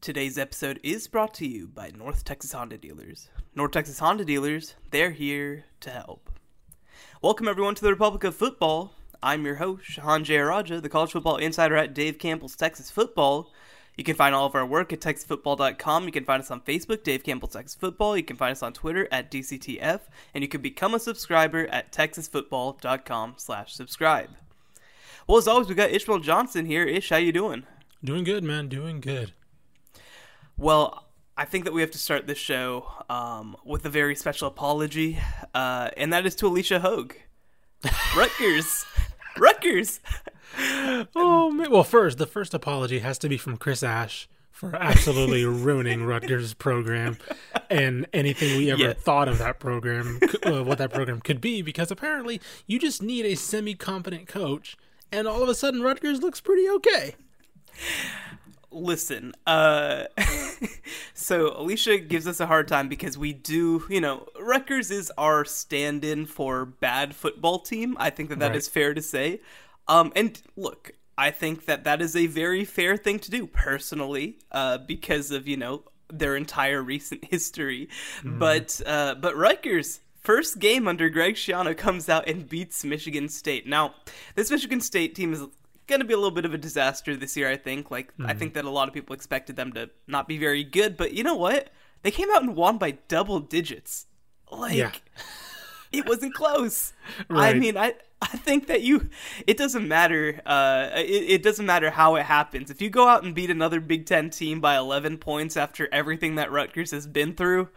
Today's episode is brought to you by North Texas Honda Dealers. North Texas Honda Dealers, they're here to help. Welcome everyone to the Republic of Football. I'm your host, Shehan Jeyarajah, the college football insider at Dave Campbell's Texas Football. You can find all of our work at texasfootball.com. You can find us on Facebook, Dave Campbell Texas Football. You can find us on Twitter at DCTF, and you can become a subscriber at texasfootball.com slash subscribe. Well, as always, we got Ishmael Johnson here. Ish, how you doing? Doing good, man. Doing good. Well, I think that we have to start this show um, with a very special apology, uh, and that is to Alicia Hogue. Rutgers. Rutgers. Oh man. Well, first, the first apology has to be from Chris Ash for absolutely ruining Rutgers' program and anything we ever Yes. thought of that program, uh, what that program could be. Because apparently, you just need a semi-competent coach, and all of a sudden, Rutgers looks pretty okay. Listen, uh, so Alicia gives us a hard time because we do, you know, Rutgers is our stand in for bad football team. I think that that is Right. fair to say. Um, and look, I think that that is a very fair thing to do personally, uh, because of, you know, their entire recent history. But, uh, but Rutgers, first game under Greg Schiano comes out and beats Michigan State. Now, this Michigan State team is going to be a little bit of a disaster this year, I think. Like, I think that a lot of people expected them to not be very good, but you know what? They came out and won by double digits. Like, Yeah. it wasn't close. I mean, I I think that you it doesn't matter uh it, it doesn't matter how it happens. If you go out and beat another Big 10 team by 11 points after everything that Rutgers has been through,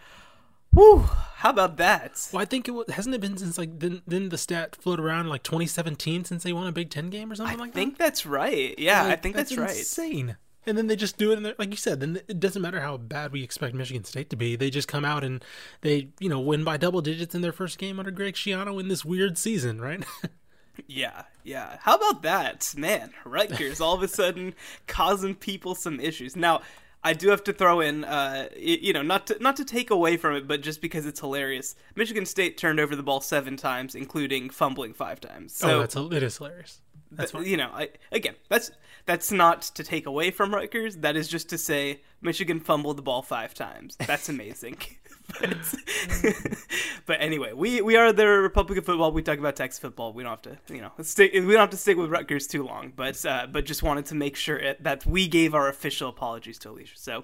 whew, how about that? Well, I think it was, hasn't it been since like didn't, didn't the stat float around like 2017 since they won a Big Ten game or something I like that. I think that's right. Yeah, I think that's, right. Insane. And then they just do it, and like you said. Then it doesn't matter how bad we expect Michigan State to be. They just come out and they, you know, win by double digits in their first game under Greg Schiano in this weird season, right? Yeah, yeah. How about that? Man, Rutgers all of a sudden causing people some issues. Now, I do have to throw in, uh, you know, not to, not to take away from it, but just because it's hilarious. Michigan State turned over the ball seven times, including fumbling five times. So, oh, that's it is hilarious. That's th- you know, I, again, that's that's not to take away from Rutgers. That is just to say Michigan fumbled the ball five times. That's amazing. but, but anyway, we we are the Republic of Football. We talk about Texas football. We don't have to, you know, stick. We don't have to stick with Rutgers too long. But uh, but just wanted to make sure it, that we gave our official apologies to Alicia. So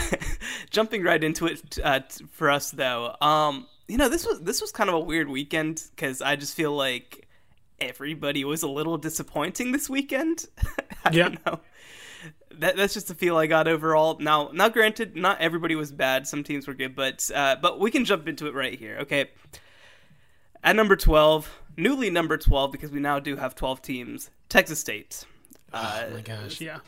jumping right into it uh, t- for us though, um, you know, this was this was kind of a weird weekend because I just feel like everybody was a little disappointing this weekend. I Yeah. don't know. That, that's just the feel I got overall. Now, now, granted, not everybody was bad. Some teams were good, but uh, but we can jump into it right here. Okay. At number twelve, newly number twelve, because we now do have twelve teams. Texas State. Uh, oh my gosh, yeah.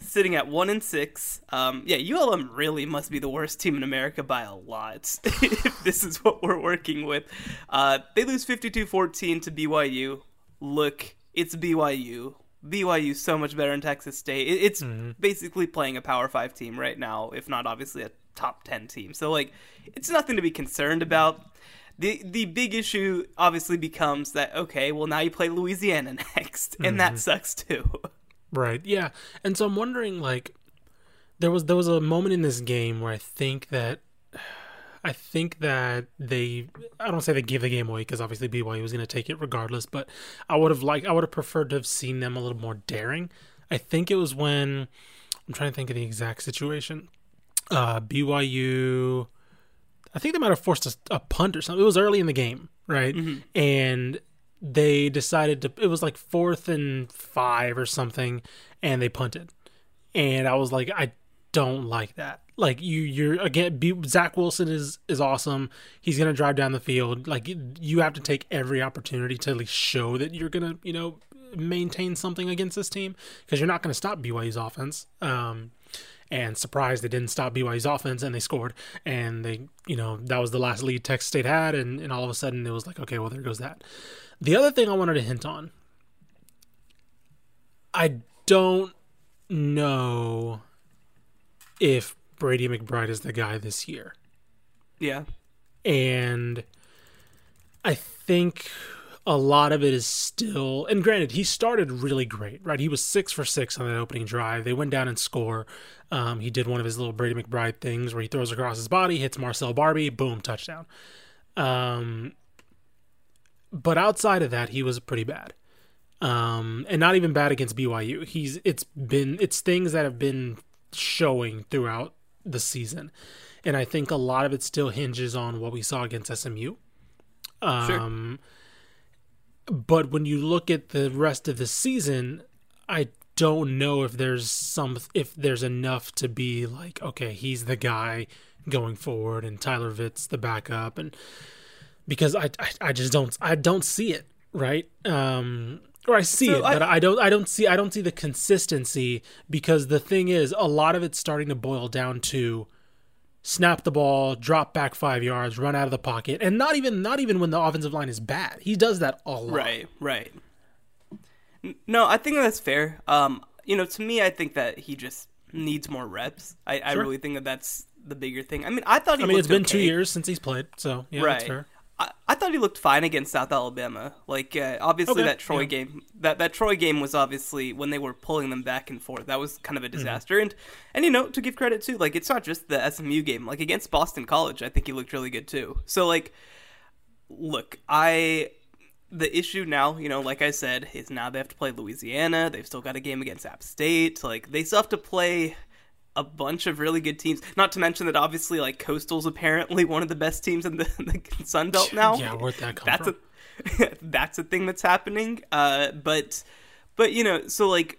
sitting at one and six. Um, yeah, ULM really must be the worst team in America by a lot. if this is what we're working with, uh, they lose 52-14 to BYU. Look, it's BYU. BYU so much better in Texas State. It- It's mm-hmm. basically playing a Power Five team right now, if not obviously a top ten team. So like, it's nothing to be concerned about. The the big issue obviously becomes that okay, well now you play Louisiana next, and that mm-hmm. sucks too. Right. Yeah. And so I'm wondering, like, there was there was a moment in this game where I think that I think that they I don't say they gave the game away because obviously BYU was going to take it regardless, but I would have liked I would have preferred to have seen them a little more daring. I think it was when I'm trying to think of the exact situation. Uh, BYU, I think they might have forced a, a punt or something. It was early in the game, right? And they decided to. It was like fourth and five or something, and they punted. And I was like, I don't like that. Like you, you're again. B, Zach Wilson is is awesome. He's gonna drive down the field. Like you have to take every opportunity to at least show that you're gonna, you know, maintain something against this team because you're not gonna stop BYU's offense. Um, and surprised they didn't stop BYU's offense and they scored and they you know that was the last lead Texas State had and, and all of a sudden it was like okay well there goes that. The other thing I wanted to hint on I don't know if Brady McBride is the guy this year. Yeah. And I think a lot of it is still and granted he started really great right? He was six for six on that opening drive. They went down and score. Um, he did one of his little brady mcbride things where he throws across his body hits marcell barbee boom touchdown. Um, but outside of that he was pretty bad. Um, and not even bad against byu he's it's been it's things that have been showing throughout the season. And i think a lot of it still hinges on what we saw against smu um, but when you look at the rest of the season, I don't know if there's some if there's enough to be like, okay, he's the guy going forward, and Tyler Vitt's the backup, and because I I, I just don't I don't see it right. Um, or I see So it, I- but I don't I don't see I don't see the consistency because the thing is a lot of it's starting to boil down to snap the ball, drop back five yards, run out of the pocket, and not even not even when the offensive line is bad. He does that a lot. Right, right. No, I think that's fair. Um, you know, to me, I think that he just needs more reps. I, I really think that that's the bigger thing. I mean, I thought he. I mean, it's been two years since he's played, so yeah, that's fair. I, I thought he looked fine against South Alabama. Like uh, obviously Okay, that Troy yeah. game, that that Troy game was obviously when they were pulling them back and forth. That was kind of a Mm-hmm. disaster. And and you know to give credit too, like it's not just the SMU game. Like against Boston College, I think he looked really good too. So like, look, I the issue now, you know, like I said, is now they have to play Louisiana. They've still got a game against App State. Like they still have to play a bunch of really good teams. Not to mention that obviously, like Coastal's apparently one of the best teams in the, the Sun Belt now. Yeah, where'd that come that's from? a that's a thing that's happening. Uh, but but you know, so like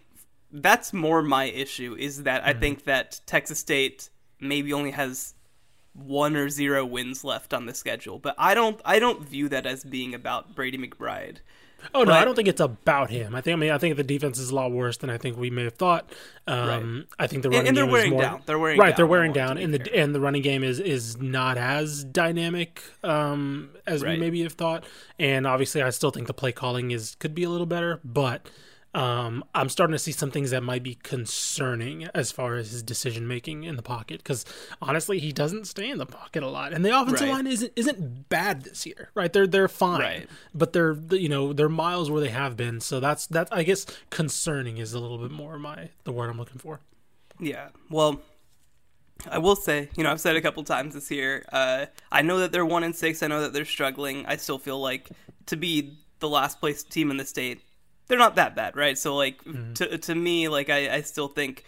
that's more my issue is that Mm-hmm. I think that Texas State maybe only has one or zero wins left on the schedule. But I don't I don't view that as being about Brady McBride. Oh no, Right. I don't think it's about him. I think I mean I think the defense is a lot worse than I think we may have thought. Um, I think the running and they're game wearing is more down. They're wearing right. down They're wearing down, and the fair. and the running game is is not as dynamic um, as we maybe have thought. And obviously, I still think the play calling is could be a little better, but. Um, I'm starting to see some things that might be concerning as far as his decision making in the pocket. Because honestly, he doesn't stay in the pocket a lot, and the offensive Right. line isn't isn't bad this year, right? They're they're fine, Right. but they're you know they're miles where they have been. So that's that's I guess concerning is a little bit more my the word I'm looking for. Yeah. Well, I will say, you know, I've said a couple times this year. Uh, I know that they're one and six. I know that they're struggling. I still feel like to be the last place team in the state, they're not that bad, right? So, like to to me, like I, I still think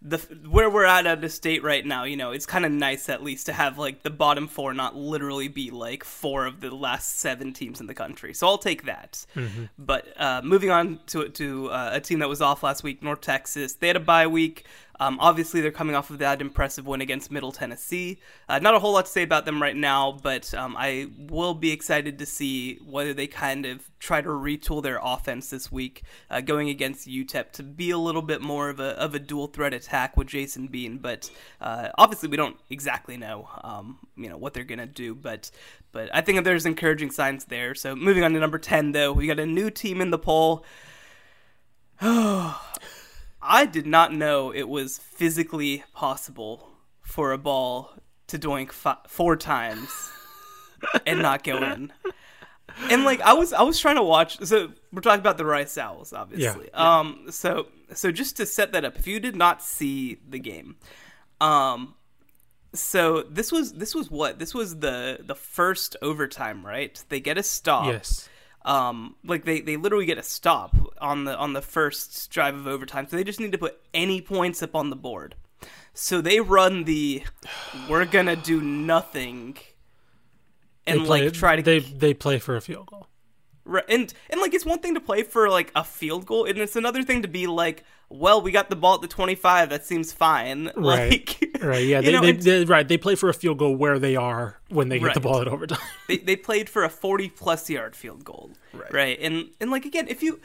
the where we're at at the state right now, you know, it's kind of nice at least to have like the bottom four not literally be like four of the last seven teams in the country. So I'll take that. But uh, moving on to to uh, a team that was off last week, North Texas. They had a bye week. Um, obviously, they're coming off of that impressive win against Middle Tennessee. Uh, not a whole lot to say about them right now, but um, I will be excited to see whether they kind of try to retool their offense this week, uh, going against UTEP to be a little bit more of a of a dual threat attack with Jason Bean. But uh, obviously, we don't exactly know, um, you know, what they're gonna do. But but I think there's encouraging signs there. So moving on to number ten, though, we got a new team in the poll. I did not know it was physically possible for a ball to doink fi- four times and not go in. And like I was, I was trying to watch. So we're talking about the Rice Owls, obviously. Yeah. Um. So so just to set that up, if you did not see the game, um, so this was this was what this was the the first overtime, right? They get a stop Yes. Um like they they literally get a stop on the on the first drive of overtime so they just need to put any points up on the board so they run the we're gonna do nothing and play, like try to they they play for a field goal. Right, and and like it's one thing to play for like a field goal, and it's another thing to be like, well, we got the ball at the twenty five. That seems fine. Right. Like, Right. Yeah. you They, know, they, they right. They play for a field goal where they are when they get the ball at overtime. they, they played for a 40 plus yard field goal Right. Right. And and like again if you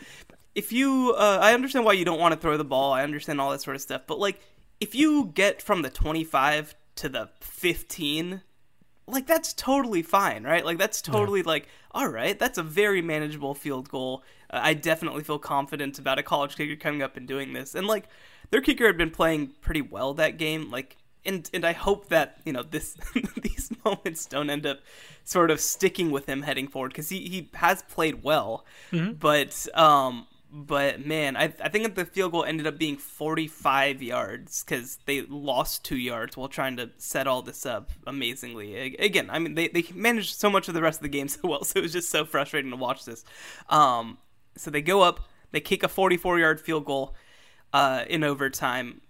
if you uh, i understand why you don't want to throw the ball i understand all that sort of stuff but like if you get from the 25 to the 15 like that's totally fine right like that's totally like all right that's a very manageable field goal. Uh, i definitely feel confident about a college kicker coming up and doing this. And like their kicker had been playing pretty well that game like and and I hope that you know this these moments don't end up sort of sticking with him heading forward because he he has played well, Mm-hmm. but um but man I I think that the field goal ended up being 45 yards because they lost two yards while trying to set all this up amazingly. Again, I mean they they managed so much of the rest of the game so well, so it was just so frustrating to watch this. Um, so they go up, they kick a 44 yard field goal uh, in overtime,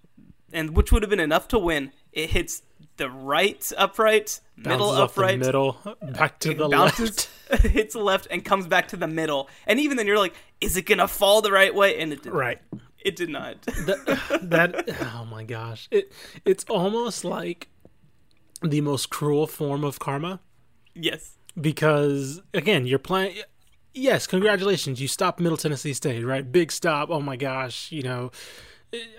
and which would have been enough to win. It hits the right upright, middle Bounces the upright, middle, back to the bounces, left. hits left, and comes back to the middle. And even then, you're like, is it gonna fall the right way? And it did. Right. It did not. that, that oh my gosh it it's almost like the most cruel form of karma yes. because again you're playing yes congratulations you stopped middle tennessee state right big stop oh my gosh you know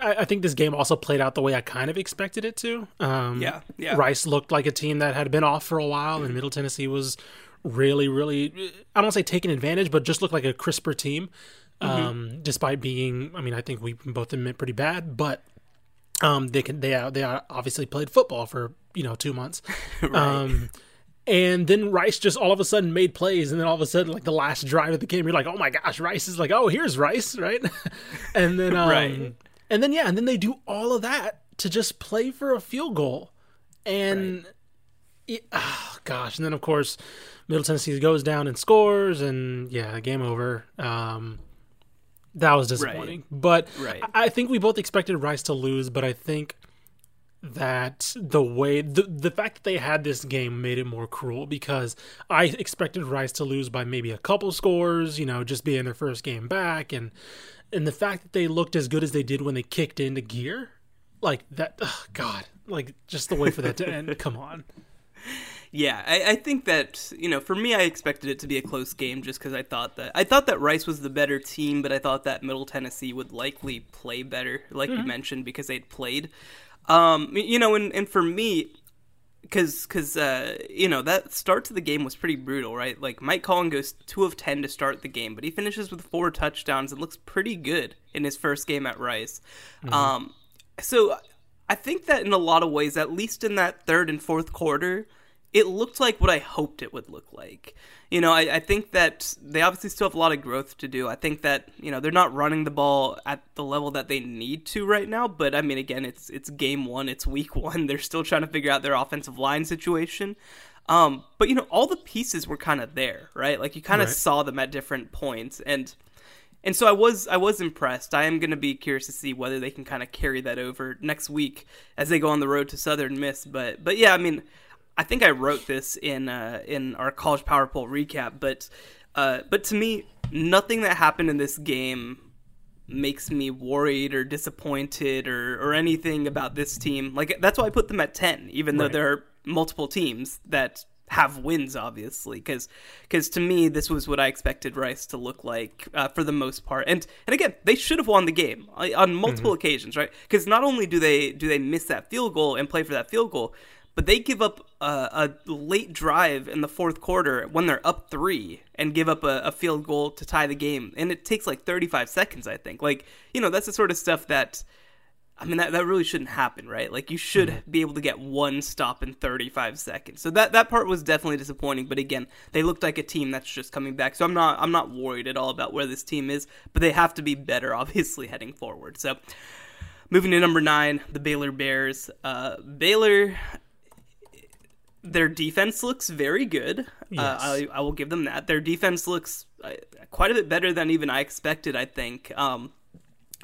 I, I think this game also played out the way i kind of expected it to um Yeah, yeah. rice looked like a team that had been off for a while and middle tennessee was really really i don't want to say taking advantage but just looked like a crisper team um despite being i mean i think we both admit pretty bad but um they can they they obviously played football for you know two months um and then Rice just all of a sudden made plays, and then all of a sudden, like the last drive of the game, you're like, "Oh my gosh, Rice is like, oh, here's Rice, right?" and then, um, Right. And then yeah, and then they do all of that to just play for a field goal, and it- oh gosh, and then of course, Middle Tennessee goes down and scores, and yeah, game over. Um, that was disappointing, but Right. I I think we both expected Rice to lose, but I think that the way the the fact that they had this game made it more cruel because I expected Rice to lose by maybe a couple scores, you know, just being their first game back. And and the fact that they looked as good as they did when they kicked into gear, like that ugh, god, like just the way for that to end. Come on. Yeah, I, I think that you know, for me, I expected it to be a close game just because I thought that I thought that Rice was the better team, but I thought that Middle Tennessee would likely play better, like you mentioned, because they'd played. Um, you know, and and for me, because because uh, you know that start to the game was pretty brutal, right? Like Mike Collin goes two of ten to start the game, but he finishes with four touchdowns and looks pretty good in his first game at Rice. Um, so I think that in a lot of ways, at least in that third and fourth quarter, it looked like what I hoped it would look like. You know, I, I think that they obviously still have a lot of growth to do. I think that you know they're not running the ball at the level that they need to right now. But I mean, again, it's it's game one, it's week one. They're still trying to figure out their offensive line situation. Um, but you know, all the pieces were kind of there, right? Like you kind of Right. saw them at different points, and and so I was I was impressed. I am going to be curious to see whether they can kind of carry that over next week as they go on the road to Southern Miss. But but yeah, I mean, I think I wrote this in uh, in our college power poll recap. But uh, but to me, nothing that happened in this game makes me worried or disappointed or or anything about this team. Like that's why I put them at ten, even though Right. there are multiple teams that have wins, obviously, because because to me this was what I expected Rice to look like uh, for the most part. And and again, they should have won the game uh, on multiple occasions, right? Because not only do they do they miss that field goal and play for that field goal, but they give up a, a late drive in the fourth quarter when they're up three and give up a, a field goal to tie the game. And it takes like 35 seconds, I think. Like, you know, that's the sort of stuff that, I mean, that, that really shouldn't happen, right? Like, you should be able to get one stop in 35 seconds. So that, that part was definitely disappointing. But again, they looked like a team that's just coming back. So I'm not, I'm not worried at all about where this team is, but they have to be better, obviously, heading forward. So, Moving to number nine, the Baylor Bears. Uh, Baylor, their defense looks very good. Uh, I, I will give them that. Their defense looks uh, quite a bit better than even I expected. I think. Um,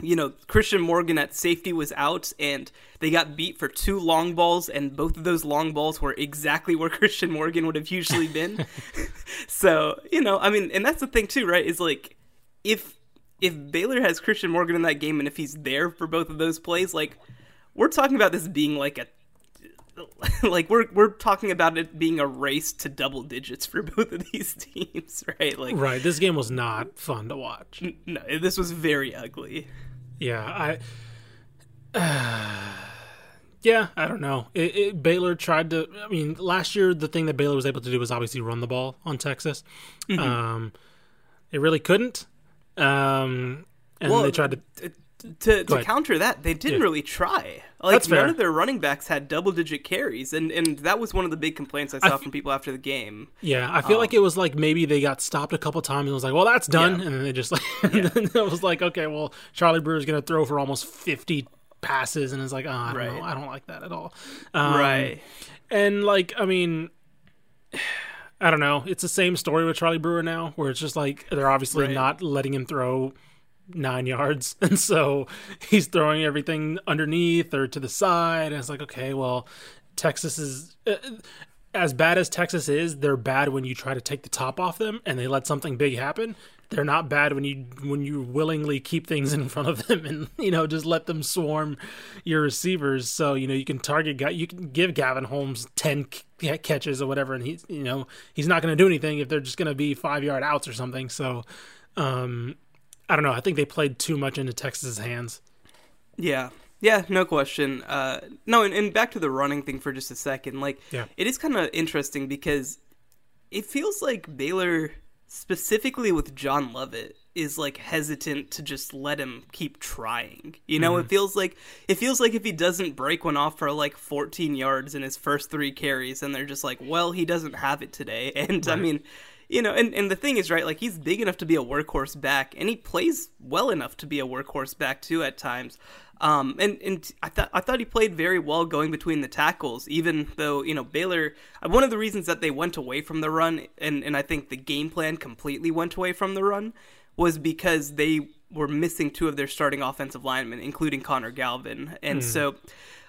you know, Christian Morgan at safety was out, and they got beat for two long balls, and both of those long balls were exactly where Christian Morgan would have usually been. so, you know, I mean, and that's the thing too, right? Is like if if Baylor has Christian Morgan in that game, and if he's there for both of those plays, like we're talking about this being like a like we're we're talking about it being a race to double digits for both of these teams, right? Like, Right. This game was not fun to watch. no, this was very ugly. Yeah, I. yeah, I don't know. It, it, Baylor tried to. I mean, last year the thing that Baylor was able to do was obviously run the ball on Texas. Mm-hmm. Um, it really couldn't. Um, and Well, they tried to. It- to, to counter that, they didn't Yeah. really try. Like That's fair. none of their running backs had double digit carries, and and that was one of the big complaints I saw th- from people after the game. Yeah, I feel like it was like maybe they got stopped a couple times and was like, "Well, that's done," Yeah. and then they just like, then it was like, "Okay, well, Charlie Brewer's gonna throw for almost fifty passes," and it's like, "Oh, I don't Right. know, I don't like that at all." Um, right. And like, I mean, I don't know. It's the same story with Charlie Brewer now, where it's just like they're obviously Right. not letting him throw nine yards, and so he's throwing everything underneath or to the side, and it's like, okay, well, Texas is. Uh, as bad as Texas is, they're bad when you try to take the top off them and they let something big happen. They're not bad when you when you willingly keep things in front of them and you know just let them swarm your receivers. So you know you can target you can give Gavin Holmes ten catches or whatever, and he's you know he's not going to do anything if they're just going to be five yard outs or something. So um, I don't know. I think they played too much into Texas's hands. Yeah. Yeah, no question. Uh, no, and, and back to the running thing for just a second. Like, Yeah. it is kind of interesting because it feels like Baylor, specifically with John Lovett, is like hesitant to just let him keep trying. You know, it feels like it feels like if he doesn't break one off for like 14 yards in his first three carries, and they're just like, well, he doesn't have it today. And I mean, you know, and, and the thing is, right, like he's big enough to be a workhorse back, and he plays well enough to be a workhorse back too at times. Um, and and I thought I thought he played very well going between the tackles, even though you know Baylor. uh, One of the reasons that they went away from the run, and and I think the game plan completely went away from the run, was because they were missing two of their starting offensive linemen, including Connor Galvin, and so.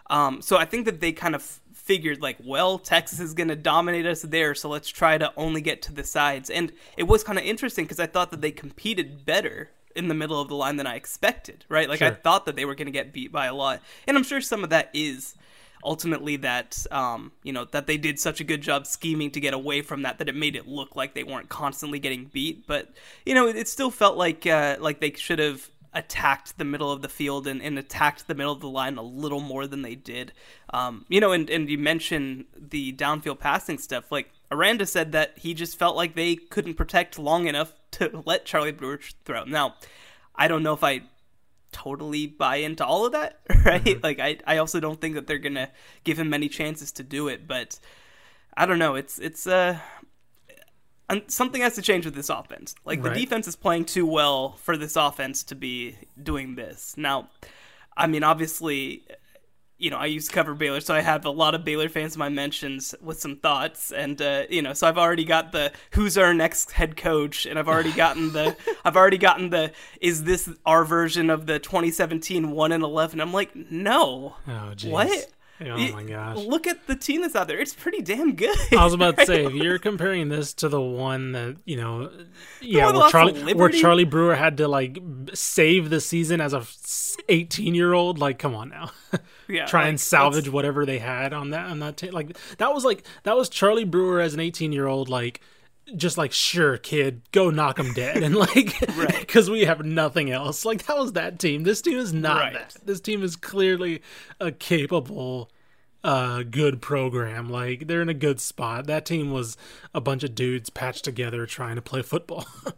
Um, so I think that they kind of figured like, well, Texas is going to dominate us there, so let's try to only get to the sides. And it was kind of interesting because I thought that they competed better in the middle of the line than I expected, right? Like I thought that they were going to get beat by a lot, and I'm sure some of that is ultimately that um, you know that they did such a good job scheming to get away from that that it made it look like they weren't constantly getting beat. But you know, it, it still felt like uh, like they should have attacked the middle of the field and, and attacked the middle of the line a little more than they did. Um, you know, and, and you mentioned the downfield passing stuff. Like Aranda said that he just felt like they couldn't protect long enough to let Charlie Brewer throw. Now, I don't know if I totally buy into all of that, right? Like I, I also don't think that they're gonna give him many chances to do it, but I don't know. It's it's uh un- something has to change with this offense. Like Right. the defense is playing too well for this offense to be doing this. Now, I mean, obviously, you know, I used to cover Baylor, so I have a lot of Baylor fans in my mentions with some thoughts, and uh, you know, so I've already got the who's our next head coach, and I've already gotten the I've already gotten the is this our version of the 2017 one and 11? I'm like, no, Oh, what? Oh Y- my gosh. Look at the team that's out there; it's pretty damn good. I was about to say, if you're comparing this to the one that you know, yeah, where Charlie, where Charlie Brewer had to like save the season as a 18 year old, like, come on now, Yeah, try like, and salvage whatever they had on that on that ta- like that was like that was Charlie Brewer as an 18 year old, like just like sure kid go knock them dead and like Right. because we have nothing else. Like that was that team. This team is not Right. that. This team is clearly a capable uh good program. Like they're in a good spot. That team was a bunch of dudes patched together trying to play football.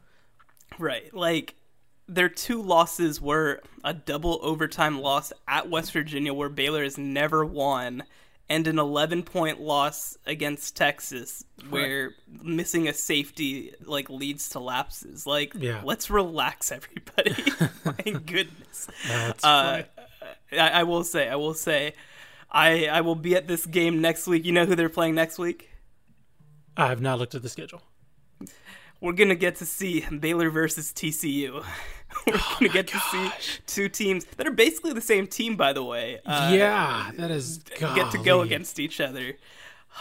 Right. Like their two losses were a double overtime loss at West Virginia where Baylor has never won and an 11 point loss against Texas where missing a safety like leads to lapses. Like Yeah. let's relax everybody. My goodness. That's Uh. I, I will say, I will say I I will be at this game next week. You know who they're playing next week? i have not looked at the schedule we're gonna get to see Baylor versus TCU. we're gonna get to see two teams that are basically the same team, by the way. Uh, yeah that is get to go against each other.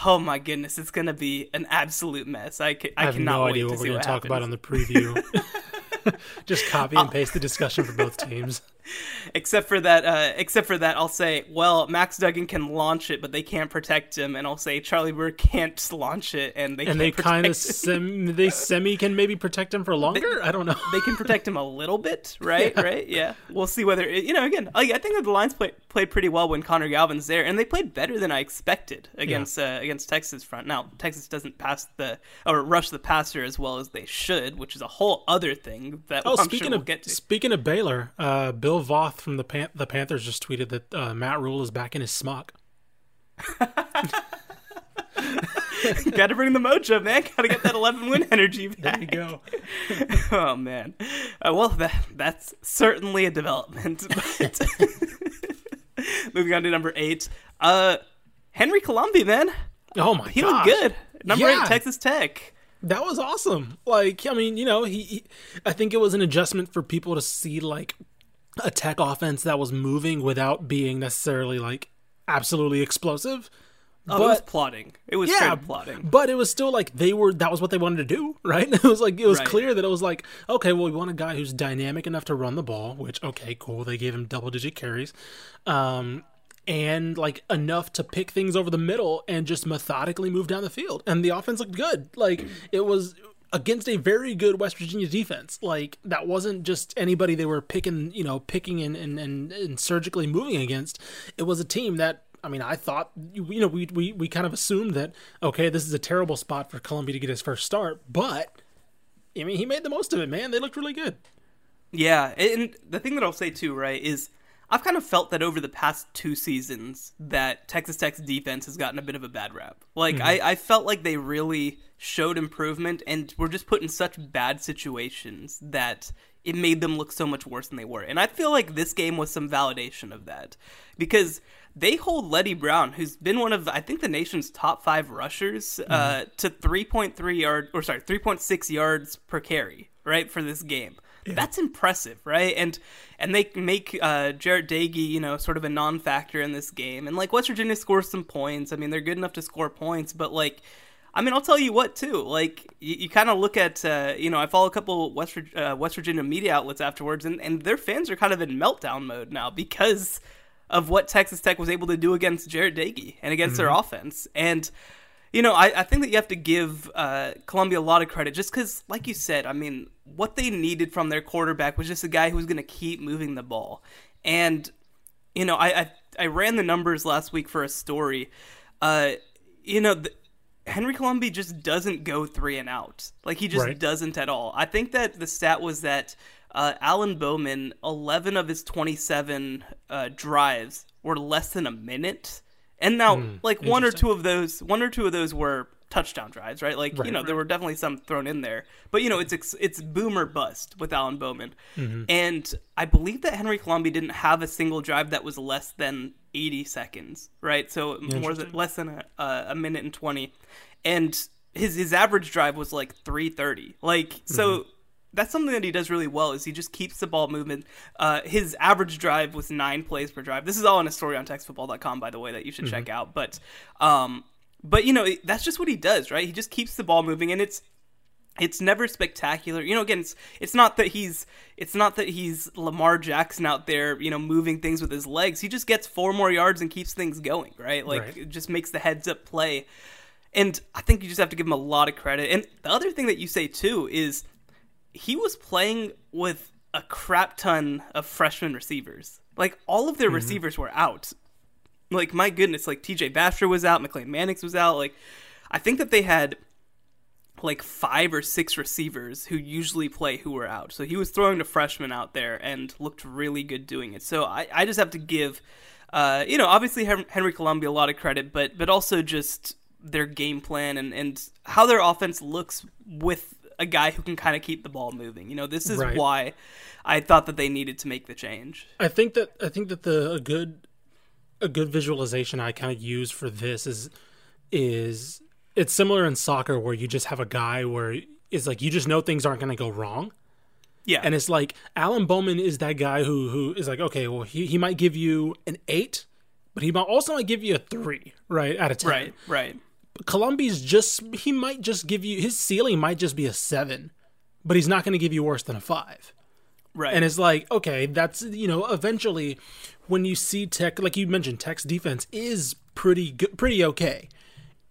Oh my goodness, it's gonna be an absolute mess. I, ca- I, I have cannot no wait idea to what see we're what to talk about on the preview. Just copy and paste the discussion for both teams. Except for that, uh, except for that, I'll say, well, Max Duggan can launch it, but they can't protect him, and I'll say Charlie Brewer can't launch it, and they And can't they kind of sem- they semi can maybe protect him for longer. I don't know. they can protect him a little bit, right? Right? Yeah. We'll see whether you know. Again, I, I think that the Lions played played pretty well when Connor Galvin's there, and they played better than I expected against uh, against Texas front. Now Texas doesn't pass the or rush the passer as well as they should, which is a whole other thing that Oh, I'm speaking sure we'll of get to. speaking of Baylor, uh, Bill Bill Voth from the Pan- the Panthers just tweeted that uh, Matt Rhule is back in his smock. Got to bring the mojo, man. Got to get that 11 win energy back. There you go. oh man. Uh, well, that that's certainly a development. But moving on to number eight, uh, Henry Colombi, man, Oh my god. he gosh. looked good. Number Yeah. eight, Texas Tech. That was awesome. Like, I mean, you know, he, he I think it was an adjustment for people to see like a tech offense that was moving without being necessarily like absolutely explosive. Oh, it was plotting. It was Yeah, plotting. But it was still like they were that was what they wanted to do, right? It was like it was Right. clear that it was like, okay, well we want a guy who's dynamic enough to run the ball, which okay, cool. They gave him double digit carries. Um and like enough to pick things over the middle and just methodically move down the field. And the offense looked good. Like it was against a very good West Virginia defense. Like that wasn't just anybody they were picking, you know, picking and and, and, and surgically moving against. It was a team that I mean, I thought you know we, we we kind of assumed that okay, this is a terrible spot for Colombi to get his first start, but I mean, he made the most of it, man. They looked really good. Yeah, and the thing that I'll say too, right, is I've kind of felt that over the past two seasons that Texas Tech's defense has gotten a bit of a bad rap. Like I, I felt like they really showed improvement and were just put in such bad situations that it made them look so much worse than they were. And I feel like this game was some validation of that. Because they hold Leddie Brown, who's been one of I think the nation's top five rushers, uh, to three point three yard or sorry, three point six yards per carry, right, for this game. That's impressive, right? And and they make uh, Jarret Doege, you know, sort of a non-factor in this game. And like West Virginia scores some points. I mean, they're good enough to score points, but like, I mean, I'll tell you what too. Like, you, you kind of look at, uh, you know, I follow a couple West uh, West Virginia media outlets afterwards, and and their fans are kind of in meltdown mode now because of what Texas Tech was able to do against Jarret Doege and against their offense. And you know, I, I think that you have to give uh, Colombi a lot of credit just because, like you said, I mean, what they needed from their quarterback was just a guy who was going to keep moving the ball. And, you know, I, I, I ran the numbers last week for a story. Uh, you know, the, Henry Colombi just doesn't go three and out. Like, he just Right. doesn't at all. I think that the stat was that uh, Alan Bowman, 11 of his 27 uh, drives were less than a minute. And now, Hmm, like one or two of those, one or two of those were touchdown drives, right? Like you Right, know, there were definitely some thrown in there, but you know, it's it's boomer bust with Alan Bowman, Mm-hmm. and I believe that Henry Colombi didn't have a single drive that was less than eighty seconds, right? So more than less than a, uh, a minute and twenty, and his his average drive was like three thirty, like so Mm-hmm. That's something that he does really well is he just keeps the ball moving. Uh, his average drive was nine plays per drive. This is all in a story on texasfootball.com, by the way, that you should check out. But, um, but you know that's just what he does, right? He just keeps the ball moving, and it's it's never spectacular. You know, again, it's it's not that he's it's not that he's Lamar Jackson out there, you know, moving things with his legs. He just gets four more yards and keeps things going, right? Like Right. it just makes the heads up play. And I think you just have to give him a lot of credit. And the other thing that you say too is he was playing with a crap ton of freshman receivers. Like all of their receivers were out. Like my goodness, like TJ Vasher was out, McLane Mannix was out. Like I think that they had like five or six receivers who usually play who were out. So he was throwing to freshmen out there and looked really good doing it. So I, I just have to give, uh, you know, obviously Henry Colombi a lot of credit, but but also just their game plan and, and how their offense looks with a guy who can kind of keep the ball moving. You know, this is Right. why I thought that they needed to make the change. I think that I think that the a good a good visualization I kind of use for this is is it's similar in soccer where you just have a guy where it's like you just know things aren't going to go wrong. Yeah, And it's like Alan Bowman is that guy who who is like, okay, well he, he might give you an eight, but he might also might give you a three, right? Out of ten. right, right. Colombi's just he might just give you his ceiling might just be a seven, but he's not going to give you worse than a five. Right. And it's like, okay, that's you know, eventually when you see Tech, like you mentioned, Tech's defense is pretty good, pretty okay,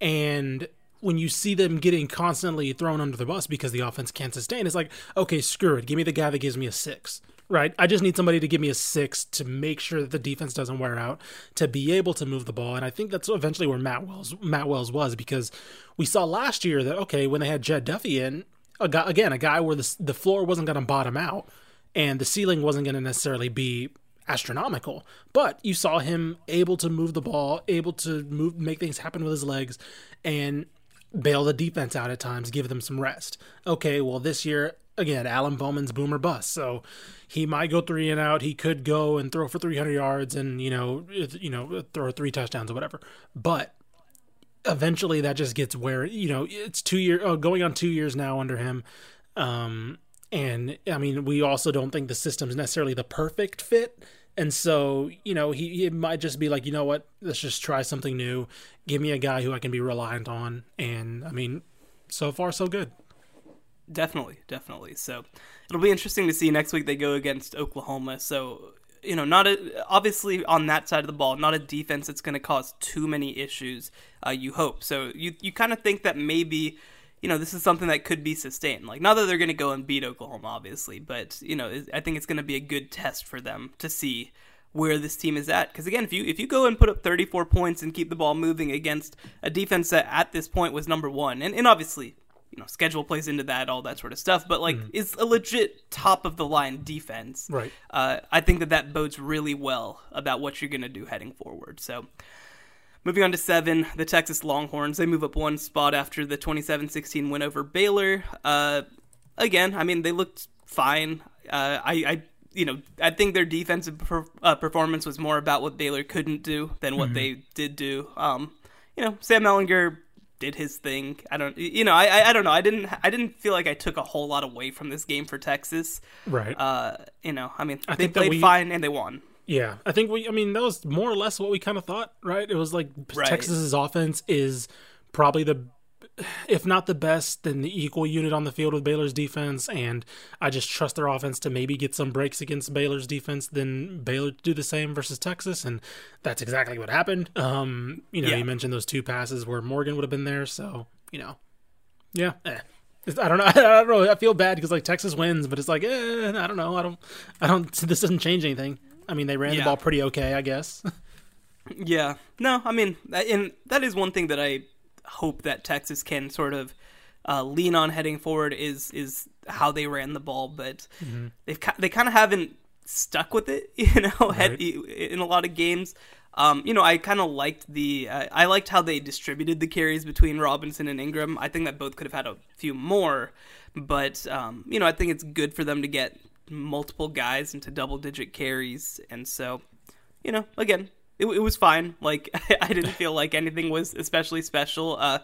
and when you see them getting constantly thrown under the bus because the offense can't sustain, it's like, okay, screw it, give me the guy that gives me a six. Right, I just need somebody to give me a six to make sure that the defense doesn't wear out, to be able to move the ball, and I think that's eventually where Matt Wells Matt Wells was because we saw last year that okay when they had Jett Duffey in, a guy, again a guy where the the floor wasn't going to bottom out, and the ceiling wasn't going to necessarily be astronomical, but you saw him able to move the ball, able to move, make things happen with his legs, and bail the defense out at times, give them some rest. Okay, well this year again, Alan Bowman's boomer bust, so he might go three and out. He could go and throw for 300 yards and you know, you know, throw three touchdowns or whatever. But eventually, that just gets where you know it's two year oh, going on two years now under him. Um, and I mean, we also don't think the system's necessarily the perfect fit. And so, you know, he, he might just be like, you know what, let's just try something new. Give me a guy who I can be reliant on. And I mean, so far, so good. Definitely, definitely. So it'll be interesting to see next week they go against Oklahoma. So, you know, not a, obviously on that side of the ball, not a defense that's going to cause too many issues, uh, you hope. So you, you kind of think that maybe you know, this is something that could be sustained. Like, not that they're going to go and beat Oklahoma, obviously, but you know, I think it's going to be a good test for them to see where this team is at. Because again, if you if you go and put up 34 points and keep the ball moving against a defense that at this point was number one, and, and obviously, you know, schedule plays into that, all that sort of stuff, but like, mm. is a legit top of the line defense. Right. Uh, I think that that bodes really well about what you're going to do heading forward. So. Moving on to seven, the Texas Longhorns. They move up one spot after the 27 16 win over Baylor. Uh, again, I mean, they looked fine. Uh, I, I, you know, I think their defensive per, uh, performance was more about what Baylor couldn't do than what mm-hmm. they did do. Um, you know, Sam Ehlinger did his thing. I don't, you know, I, I, don't know. I didn't, I didn't feel like I took a whole lot away from this game for Texas. Right. Uh, you know, I mean, I they played we, fine and they won. Yeah, I think we. I mean, that was more or less what we kind of thought, right? It was like right. Texas's offense is probably the, if not the best, then the equal unit on the field with Baylor's defense, and I just trust their offense to maybe get some breaks against Baylor's defense. Then Baylor do the same versus Texas, and that's exactly what happened. Um, you know, yeah. you mentioned those two passes where Morgan would have been there, so you know, yeah. Eh. I don't know. I don't know. I feel bad because like Texas wins, but it's like, eh, I don't know. I don't. I don't. This doesn't change anything. I mean, they ran yeah. the ball pretty okay, I guess. yeah. No, I mean, and that is one thing that I hope that Texas can sort of uh, lean on heading forward is is how they ran the ball, but mm-hmm. they've they kind of haven't stuck with it, you know, right. in a lot of games. Um, you know, I kind of liked the uh, I liked how they distributed the carries between Robinson and Ingram. I think that both could have had a few more, but um, you know, I think it's good for them to get multiple guys into double digit carries, and so you know, again, it, it was fine. Like I didn't feel like anything was especially special. Uh,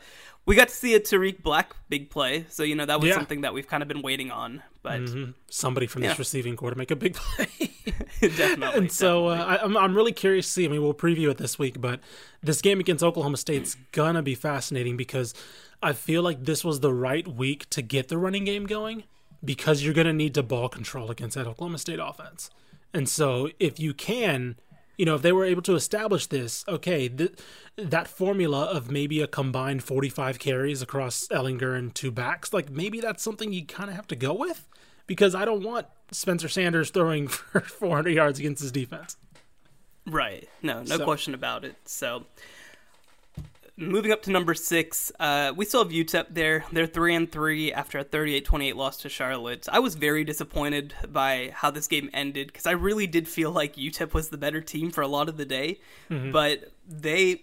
we got to see a Tarik Black big play, so you know that was yeah. something that we've kind of been waiting on. But mm-hmm. somebody from this receiving corps to make a big play, definitely. And so uh, I, I'm I'm really curious to see. I mean, we'll preview it this week, but this game against Oklahoma State's gonna be fascinating because I feel like this was the right week to get the running game going because you're going to need to ball control against that Oklahoma State offense. And so if you can, you know, if they were able to establish this, okay, th- that formula of maybe a combined 45 carries across Ehlinger and two backs, like maybe that's something you kind of have to go with because I don't want Spencer Sanders throwing for 400 yards against his defense. Right. No, no so. question about it. So moving up to number six, uh, we still have UTEP there. They're three and three after a 38-28 loss to Charlotte. I was very disappointed by how this game ended because I really did feel like UTEP was the better team for a lot of the day, mm-hmm. but they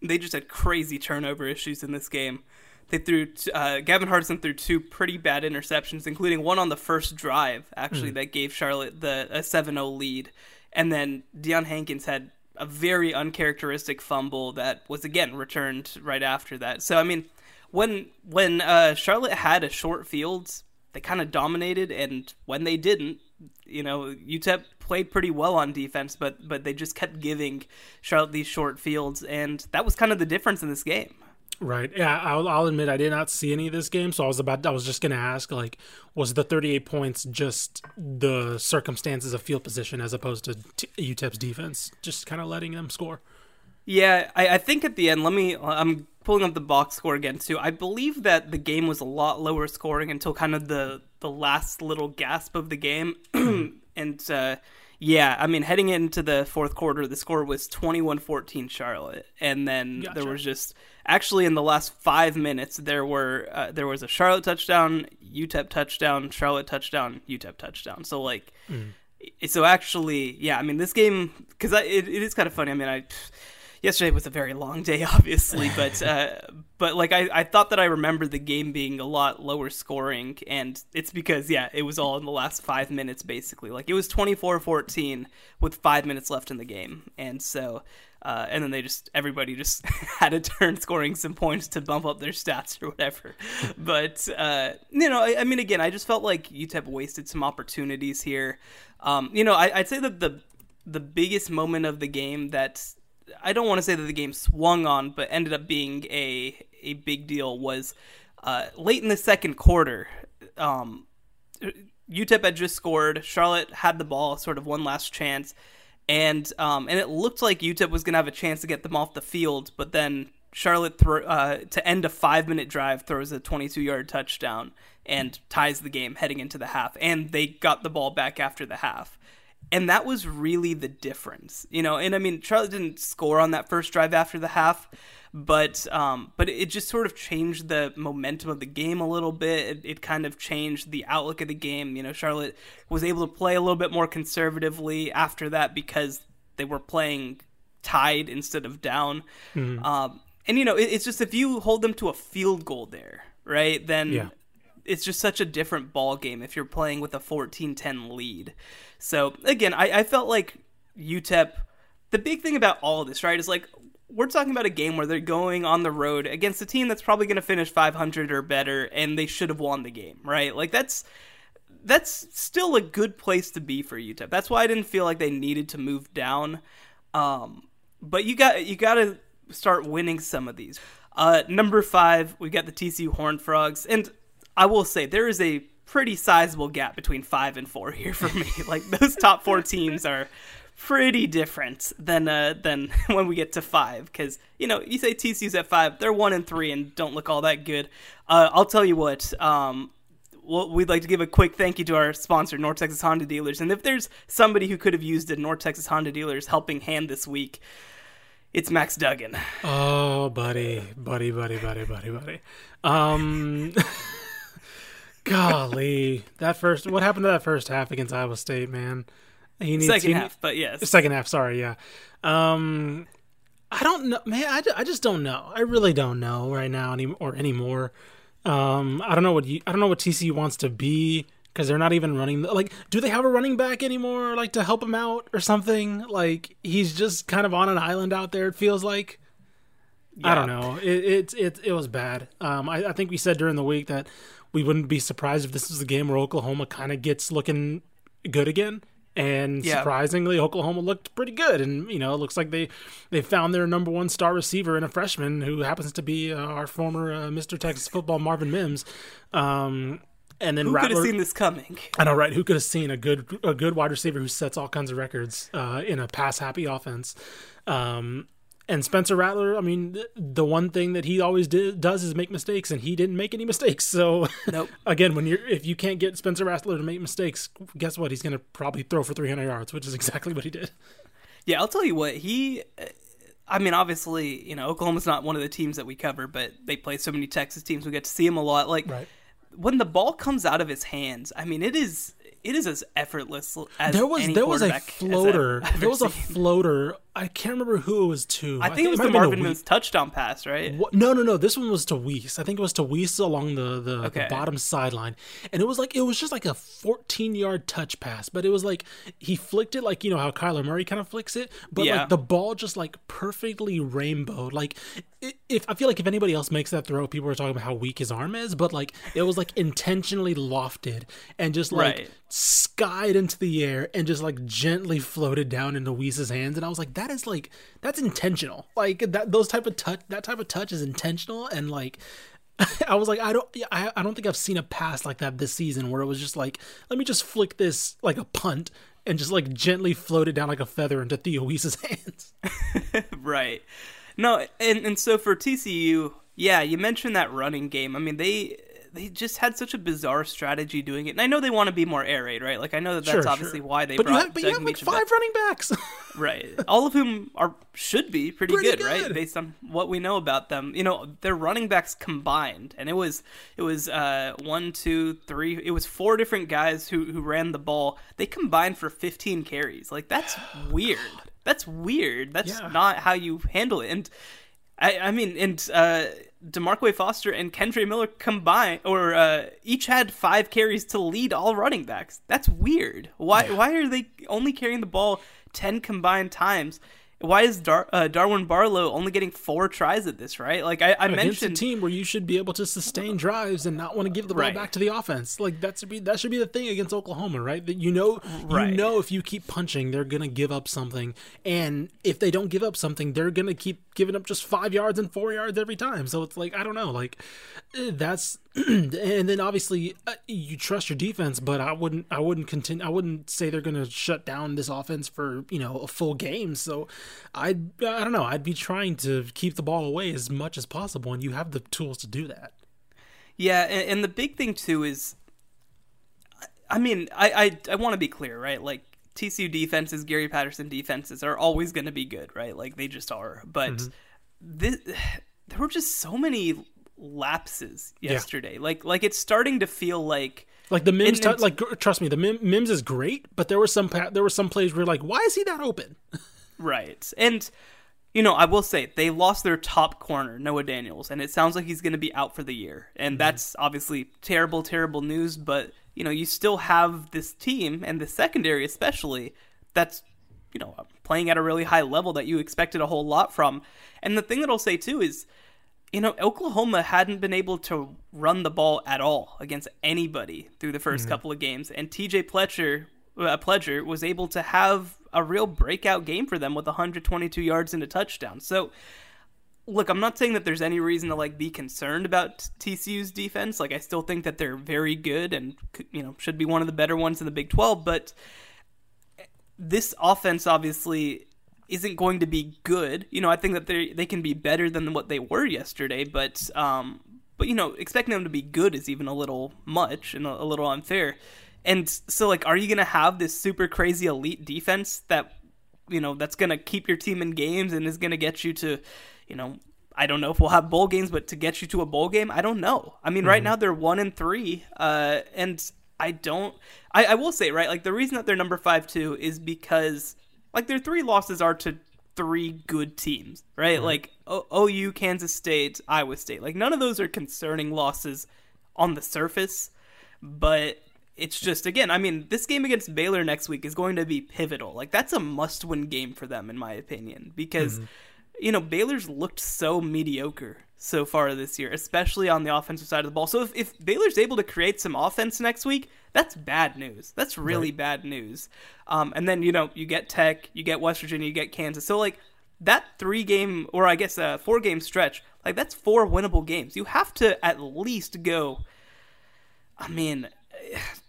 they just had crazy turnover issues in this game. They threw uh, Gavin Hardison threw two pretty bad interceptions, including one on the first drive actually mm-hmm. that gave Charlotte the a 7-0 lead, and then Deion Hankins had a very uncharacteristic fumble that was again returned right after that. So I mean, when when uh, Charlotte had a short field, they kind of dominated, and when they didn't, you know, UTEP played pretty well on defense, but but they just kept giving Charlotte these short fields, and that was kind of the difference in this game. Right. Yeah, I'll, I'll, admit I did not see any of this game, so I was about I was just going to ask like was the 38 points just the circumstances of field position as opposed to T- UTEP's defense just kind of letting them score? Yeah, I, I think at the end, let me I'm pulling up the box score again too. I believe that the game was a lot lower scoring until kind of the the last little gasp of the game and uh Yeah, I mean, heading into the fourth quarter, the score was 21-14 Charlotte, and then Gotcha. there was just actually in the last five minutes there were uh, there was a Charlotte touchdown, UTEP touchdown, Charlotte touchdown, UTEP touchdown. So like, so actually, yeah, I mean, this game because it, it is kind of funny. I mean, I yesterday was a very long day, obviously, but uh, but like I, I thought that I remembered the game being a lot lower scoring, and it's because yeah, it was all in the last five minutes basically. Like it was 24-14 with five minutes left in the game, and so. Uh, and then they just everybody just had a turn scoring some points to bump up their stats or whatever. But uh, you know, I, I mean, again, I just felt like UTEP wasted some opportunities here. Um, you know, I, I'd say that the the biggest moment of the game that I don't want to say that the game swung on, but ended up being a a big deal was uh, late in the second quarter. Um, UTEP had just scored. Charlotte had the ball, sort of one last chance, and um, and it looked like UTEP was going to have a chance to get them off the field, but then Charlotte thro- uh, to end a five minute drive throws a 22 yard touchdown and ties the game heading into the half, and they got the ball back after the half and that was really the difference, you know. And I mean, Charlotte didn't score on that first drive after the half, but um, but it just sort of changed the momentum of the game a little bit. It, it kind of changed the outlook of the game. You know, Charlotte was able to play a little bit more conservatively after that because they were playing tied instead of down. Um, and you know, it, it's just if you hold them to a field goal there, right? Then Yeah. It's just such a different ball game if you're playing with a 14-10 lead. So again, I, I felt like UTEP. The big thing about all of this, right, is like we're talking about a game where they're going on the road against a team that's probably going to finish 500 or better, and they should have won the game, right? Like that's that's still a good place to be for UTEP. That's why I didn't feel like they needed to move down. Um, but you got you got to start winning some of these. Uh, number five, we got the TCU Horned Frogs, and I will say there is a pretty sizable gap between five and four here for me. like those top four teams are pretty different than uh, than when we get to five because you know you say TCU's at five, they're one and three and don't look all that good. Uh, I'll tell you what. Um, well, we'd like to give a quick thank you to our sponsor, North Texas Honda Dealers. And if there's somebody who could have used a North Texas Honda Dealers helping hand this week, it's Max Duggan. Oh, buddy, buddy, buddy, buddy, buddy, buddy. Um, golly, that first. What happened to that first half against Iowa State, man? He needs Second he- half, but yes. Second half, sorry, yeah. Um, I don't know, man. I, I just don't know. I really don't know right now any or anymore. Um, I don't know what you, I don't know what TCU wants to be because they're not even running. Like, do they have a running back anymore? Like to help him out or something? Like he's just kind of on an island out there. It feels like. I don't know. It it it, it was bad. Um, I, I think we said during the week that we wouldn't be surprised if this is the game where Oklahoma kind of gets looking good again. And Yeah. surprisingly, Oklahoma looked pretty good, and you know, it looks like they they found their number one star receiver in a freshman who happens to be uh, our former uh, Mr. Texas football Marvin Mims. Um, and then Who could have seen this coming? I know, right? Who could have seen a good a good wide receiver who sets all kinds of records uh, in a pass happy offense? Um, and Spencer Rattler, I mean, the one thing that he always did, does is make mistakes, and he didn't make any mistakes. So, Nope. again, when you're if you can't get Spencer Rattler to make mistakes, guess what? He's going to probably throw for 300 yards, which is exactly what he did. Yeah, I'll tell you what he. I mean, obviously, you know, Oklahoma's not one of the teams that we cover, but they play so many Texas teams. We get to see him a lot. Like Right. when the ball comes out of his hands, I mean, it is it is as effortless as There was there was a floater. There was a floater. I can't remember who it was to. I think it was the Marvin Wheat- touchdown pass, right? What? No, no, no. This one was to Wease. I think it was to Wease along the the, Okay. the bottom sideline, and it was like it was just like a 14 yard touch pass, but it was like he flicked it like you know how Kyler Murray kind of flicks it, but Yeah. like the ball just like perfectly rainbowed. Like if I feel like if anybody else makes that throw, people are talking about how weak his arm is, but like it was like intentionally lofted and just like Right. skied into the air and just like gently floated down into Wease's hands and I was like that is like that's intentional like that those type of touch that type of touch is intentional and like I was like I don't I, I don't think I've seen a pass like that this season where it was just like let me just flick this like a punt and just like gently float it down like a feather into Theo hands right. No, and and so for TCU, yeah, you mentioned that running game. I mean, they they just had such a bizarre strategy doing it. And I know they want to be more air raid, right? Like I know that that's Sure, obviously sure. why they But you brought have, but you have like Meacham back. five running backs. right all of whom are should be pretty, Pretty good, right based on what we know about them you know their running backs combined and it was it was uh one two three it was four different guys who who ran the ball they combined for 15 carries like that's weird that's weird that's Yeah. not how you handle it and I, I mean, and uh, Daimarqua Foster and Kendre Miller combined, or uh, each had five carries to lead all running backs. That's weird. Why? Why are they only carrying the ball ten combined times? Why is Dar- uh, Darwin Barlow only getting four tries at this? Right? Like I, I Against a mentioned, team where you should be able to sustain drives and not want to give the ball Right. back to the offense. Like that should be that should be the thing against Oklahoma, right? That you know Right. you know if you keep punching, they're gonna give up something, and if they don't give up something, they're gonna keep giving up just five yards and four yards every time. So it's like I don't know, like eh, that's and then obviously uh, you trust your defense, but I wouldn't I wouldn't continue I wouldn't say they're gonna shut down this offense for you know a full game. So I I don't know I'd be trying to keep the ball away as much as possible, and you have the tools to do that. Yeah, and, and the big thing too is, I mean, I I, I want to be clear, right? Like TCU defenses, Gary Patterson defenses are always going to be good, right? Like they just are. But mm-hmm. this, there were just so many lapses yesterday. Like like it's starting to feel like. Like the Mims, and- like trust me, the Mims is great, but there were some pa- there were some plays where you're like, why is he that open? Right. And, you know, I will say they lost their top corner, Noah Daniels, and it sounds like he's going to be out for the year. And that's obviously terrible, terrible news. But, you know, you still have this team and the secondary, especially, that's, you know, playing at a really high level that you expected a whole lot from. And the thing that I'll say, too, is, you know, Oklahoma hadn't been able to run the ball at all against anybody through the 1st couple of games, and TJ Pletcher, uh, Pledger was able to have a real breakout game for them with 122 yards and a touchdown. So, look, I'm not saying that there's any reason to like be concerned about TCU's defense. Like, I still think that they're very good and you know should be one of the better ones in the Big 12, but this offense obviously isn't going to be good. You know, I think that they they can be better than what they were yesterday, but um, but you know, expecting them to be good is even a little much and a, a little unfair. And so, like, are you going to have this super crazy elite defense that you know that's going to keep your team in games and is going to get you to, you know, I don't know if we'll have bowl games, but to get you to a bowl game, I don't know. I mean, right now they're one and three, uh, and I don't. I, I will say, right, like the reason that they're number five too is because like their three losses are to three good teams, right? Like o- OU, Kansas State, Iowa State. Like none of those are concerning losses on the surface, but it's just again, I mean, this game against Baylor next week is going to be pivotal. Like that's a must-win game for them in my opinion because you know, Baylor's looked so mediocre so far this year, especially on the offensive side of the ball. So if, if Baylor's able to create some offense next week, that's bad news. That's really bad news. Um, and then, you know, you get Tech, you get West Virginia, you get Kansas. So, like, that three game, or I guess a four game stretch, like, that's four winnable games. You have to at least go, I mean,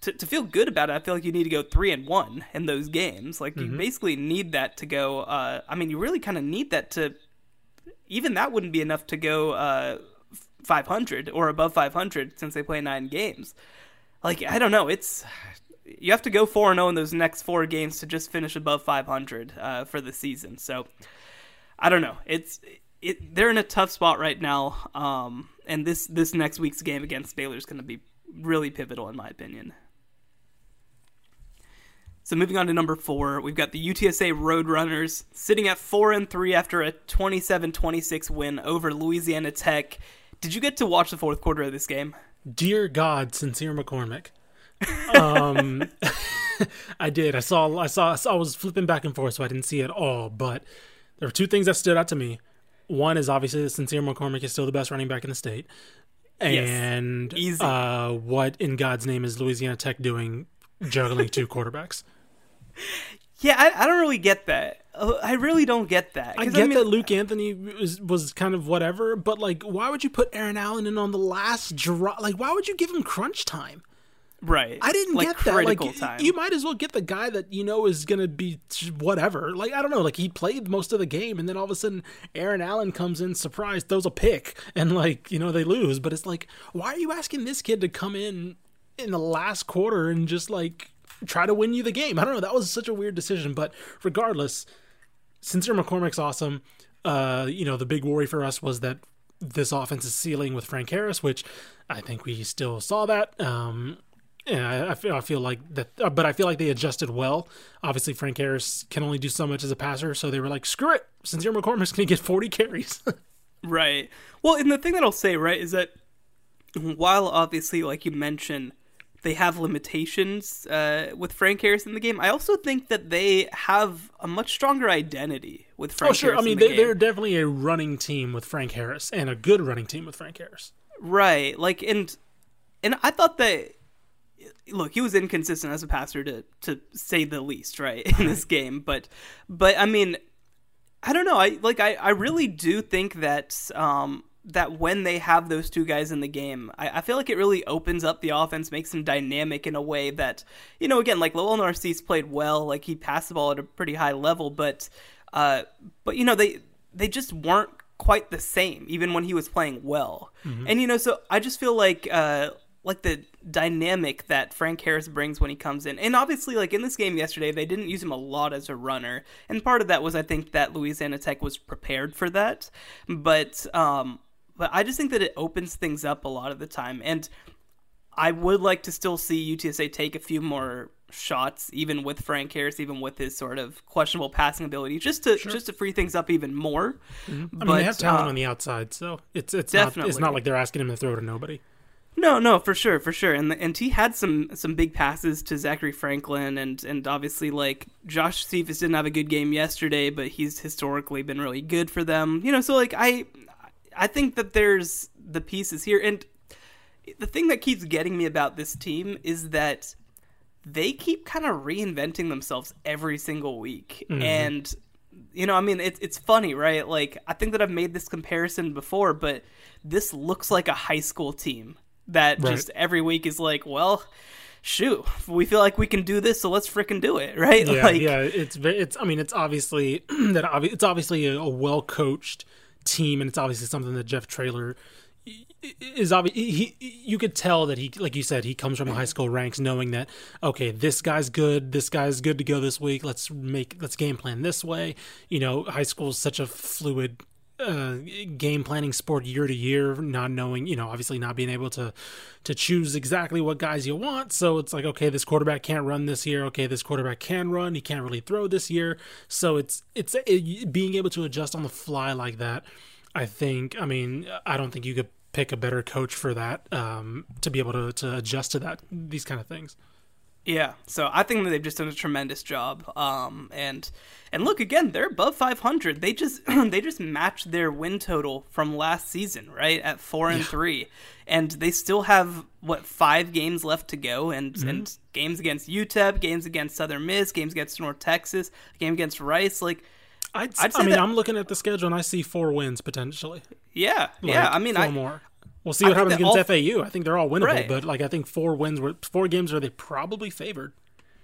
to, to feel good about it, I feel like you need to go three and one in those games. Like you basically need that to go. Uh, I mean, you really kind of need that to. Even that wouldn't be enough to go uh, 500 or above 500 since they play nine games. Like I don't know, it's you have to go four and zero in those next four games to just finish above 500 uh, for the season. So I don't know. It's it. They're in a tough spot right now, um, and this this next week's game against Baylor is going to be really pivotal in my opinion. So moving on to number four, we've got the UTSA Roadrunners sitting at four and three after a 27-26 win over Louisiana Tech. Did you get to watch the fourth quarter of this game? Dear God, Sincere McCormick. Um, I did. I saw. I saw. I saw. I was flipping back and forth, so I didn't see it all. But there were two things that stood out to me. One is obviously that Sincere McCormick is still the best running back in the state. And Easy. uh, what in God's name is Louisiana Tech doing, juggling two quarterbacks? Yeah, I, I don't really get that. I really don't get that. I get mean, that Luke Anthony was, was kind of whatever, but like, why would you put Aaron Allen in on the last drop? Like, why would you give him crunch time? Right. I didn't like get that. Like, time. you might as well get the guy that you know is gonna be whatever. Like, I don't know. Like, he played most of the game, and then all of a sudden, Aaron Allen comes in, surprised, throws a pick, and like, you know, they lose. But it's like, why are you asking this kid to come in in the last quarter and just like try to win you the game? I don't know. That was such a weird decision. But regardless, Sincere McCormick's awesome. Uh, you know, the big worry for us was that this offense is ceiling with Frank Harris, which I think we still saw that. Um, yeah, I, I feel I feel like that, uh, but I feel like they adjusted well. Obviously, Frank Harris can only do so much as a passer, so they were like, "Screw it, Sincere McCormick's going to get 40 carries." Right. Well, and the thing that I'll say, right, is that while obviously, like you mentioned, they have limitations uh, with Frank Harris in the game, I also think that they have a much stronger identity with Frank Harris. oh, sure. Harris I mean, the they, they're definitely a running team with Frank Harris and a good running team with Frank Harris. Right. Like and and I thought that look, he was inconsistent as a passer to to say the least, right, in this game. But but I mean I don't know. I like I, I really do think that um that when they have those two guys in the game, I, I feel like it really opens up the offense, makes them dynamic in a way that, you know, again, like Lowell Narcisse played well, like he passed the ball at a pretty high level, but uh but you know, they they just weren't quite the same, even when he was playing well. And you know, so I just feel like uh like the dynamic that Frank Harris brings when he comes in. And obviously like in this game yesterday, they didn't use him a lot as a runner. And part of that was I think that Louisiana Tech was prepared for that. But um but I just think that it opens things up a lot of the time. And I would like to still see UTSA take a few more shots, even with Frank Harris, even with his sort of questionable passing ability, just to just to free things up even more. I mean, they have talent uh, on the outside, so it's it's not it's not like they're asking him to throw to nobody. No, no, for sure, for sure. And and he had some some big passes to Zachary Franklin, and and obviously like Josh Cephus didn't have a good game yesterday, but he's historically been really good for them. You know, so like I I think that there's the pieces here, and the thing that keeps getting me about this team is that they keep kind of reinventing themselves every single week, mm-hmm. and you know, I mean, it's it's funny, right? Like, I think that I've made this comparison before, but this looks like a high school team that Right. just every week is like, well, shoot, we feel like we can do this, so let's fricking do it, right? Yeah, like, yeah. It's it's. I mean, it's obviously that obvi- it's obviously a, a well coached team, and it's obviously something that Jeff Traylor is obvious. He, he you could tell that he, like you said, he comes from the high school ranks, knowing that okay, this guy's good, this guy's good to go this week. Let's make let's game plan this way. You know, high school is such a fluid uh, game planning sport year to year, not knowing, you know, obviously not being able to to choose exactly what guys you want. So it's like, okay, this quarterback can't run this year. Okay, this quarterback can run. He can't really throw this year. So it's it's it, being able to adjust on the fly like that. I think. I mean, I don't think you could pick a better coach for that um, to be able to to adjust to that these kind of things. Yeah, so I think that they've just done a tremendous job. Um, and and look again, they're above 500. They just they just matched their win total from last season, right at four and three, and they still have what five games left to go, and and games against UTEP, games against Southern Miss, games against North Texas, a game against Rice. Like, I'd, I'd I mean, that- I'm looking at the schedule and I see four wins potentially. yeah, yeah. I mean, four I more. We'll see what happens that against FAU. I think they're all winnable, Right. but like I think four wins were four games where they probably favored.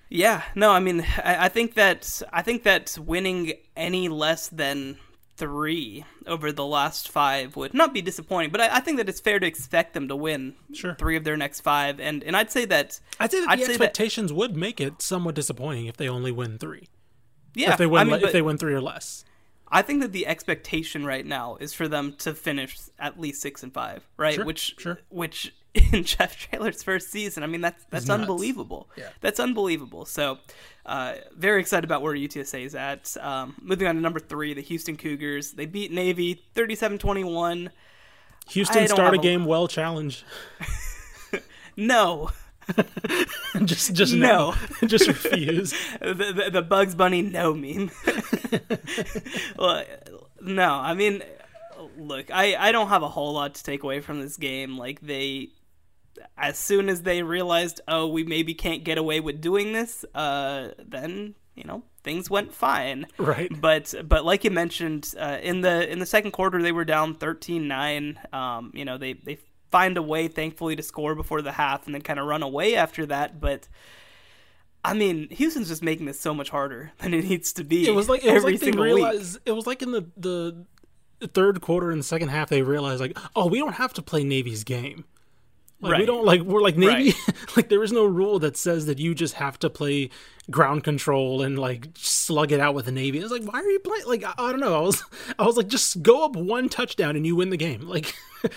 Yeah, no, I mean, I, I think that I think that winning any less than three over the last five would not be disappointing, but I, I think that it's fair to expect them to win Sure. three of their next five, and and I'd say that I'd say that I'd the say that- expectations would make it somewhat disappointing if they only win three. yeah, if they win, I mean, le- but if they win three or less. I think that the expectation right now is for them to finish at least six and five, right? Sure, which sure. which in Jeff Traylor's first season, I mean that's that's unbelievable. Yeah. That's unbelievable. So, uh, very excited about where UTSA is at. Um, moving on to number three, the Houston Cougars. They beat Navy 37-21. Houston start a- game well challenge. No, just just No. no, just refuse. the, the, the Bugs Bunny no meme. well, no, I mean, look, I, I don't have a whole lot to take away from this game. Like they, as soon as they realized, oh, we maybe can't get away with doing this, uh, then you know things went fine. Right. But but like you mentioned, uh, in the in the second quarter they were down 13-9. Um, you know they they find a way, thankfully, to score before the half and then kind of run away after that. But I mean, Houston's just making this so much harder than it needs to be. It was like it was like they realized week. it was like in the the third quarter and the second half they realized like oh we don't have to play Navy's game. Like we don't like we're like Navy Right. like there is no rule that says that you just have to play ground control and like slug it out with the Navy. It's like why are you playing like I, I don't know. I was I was like just go up one touchdown and you win the game. Like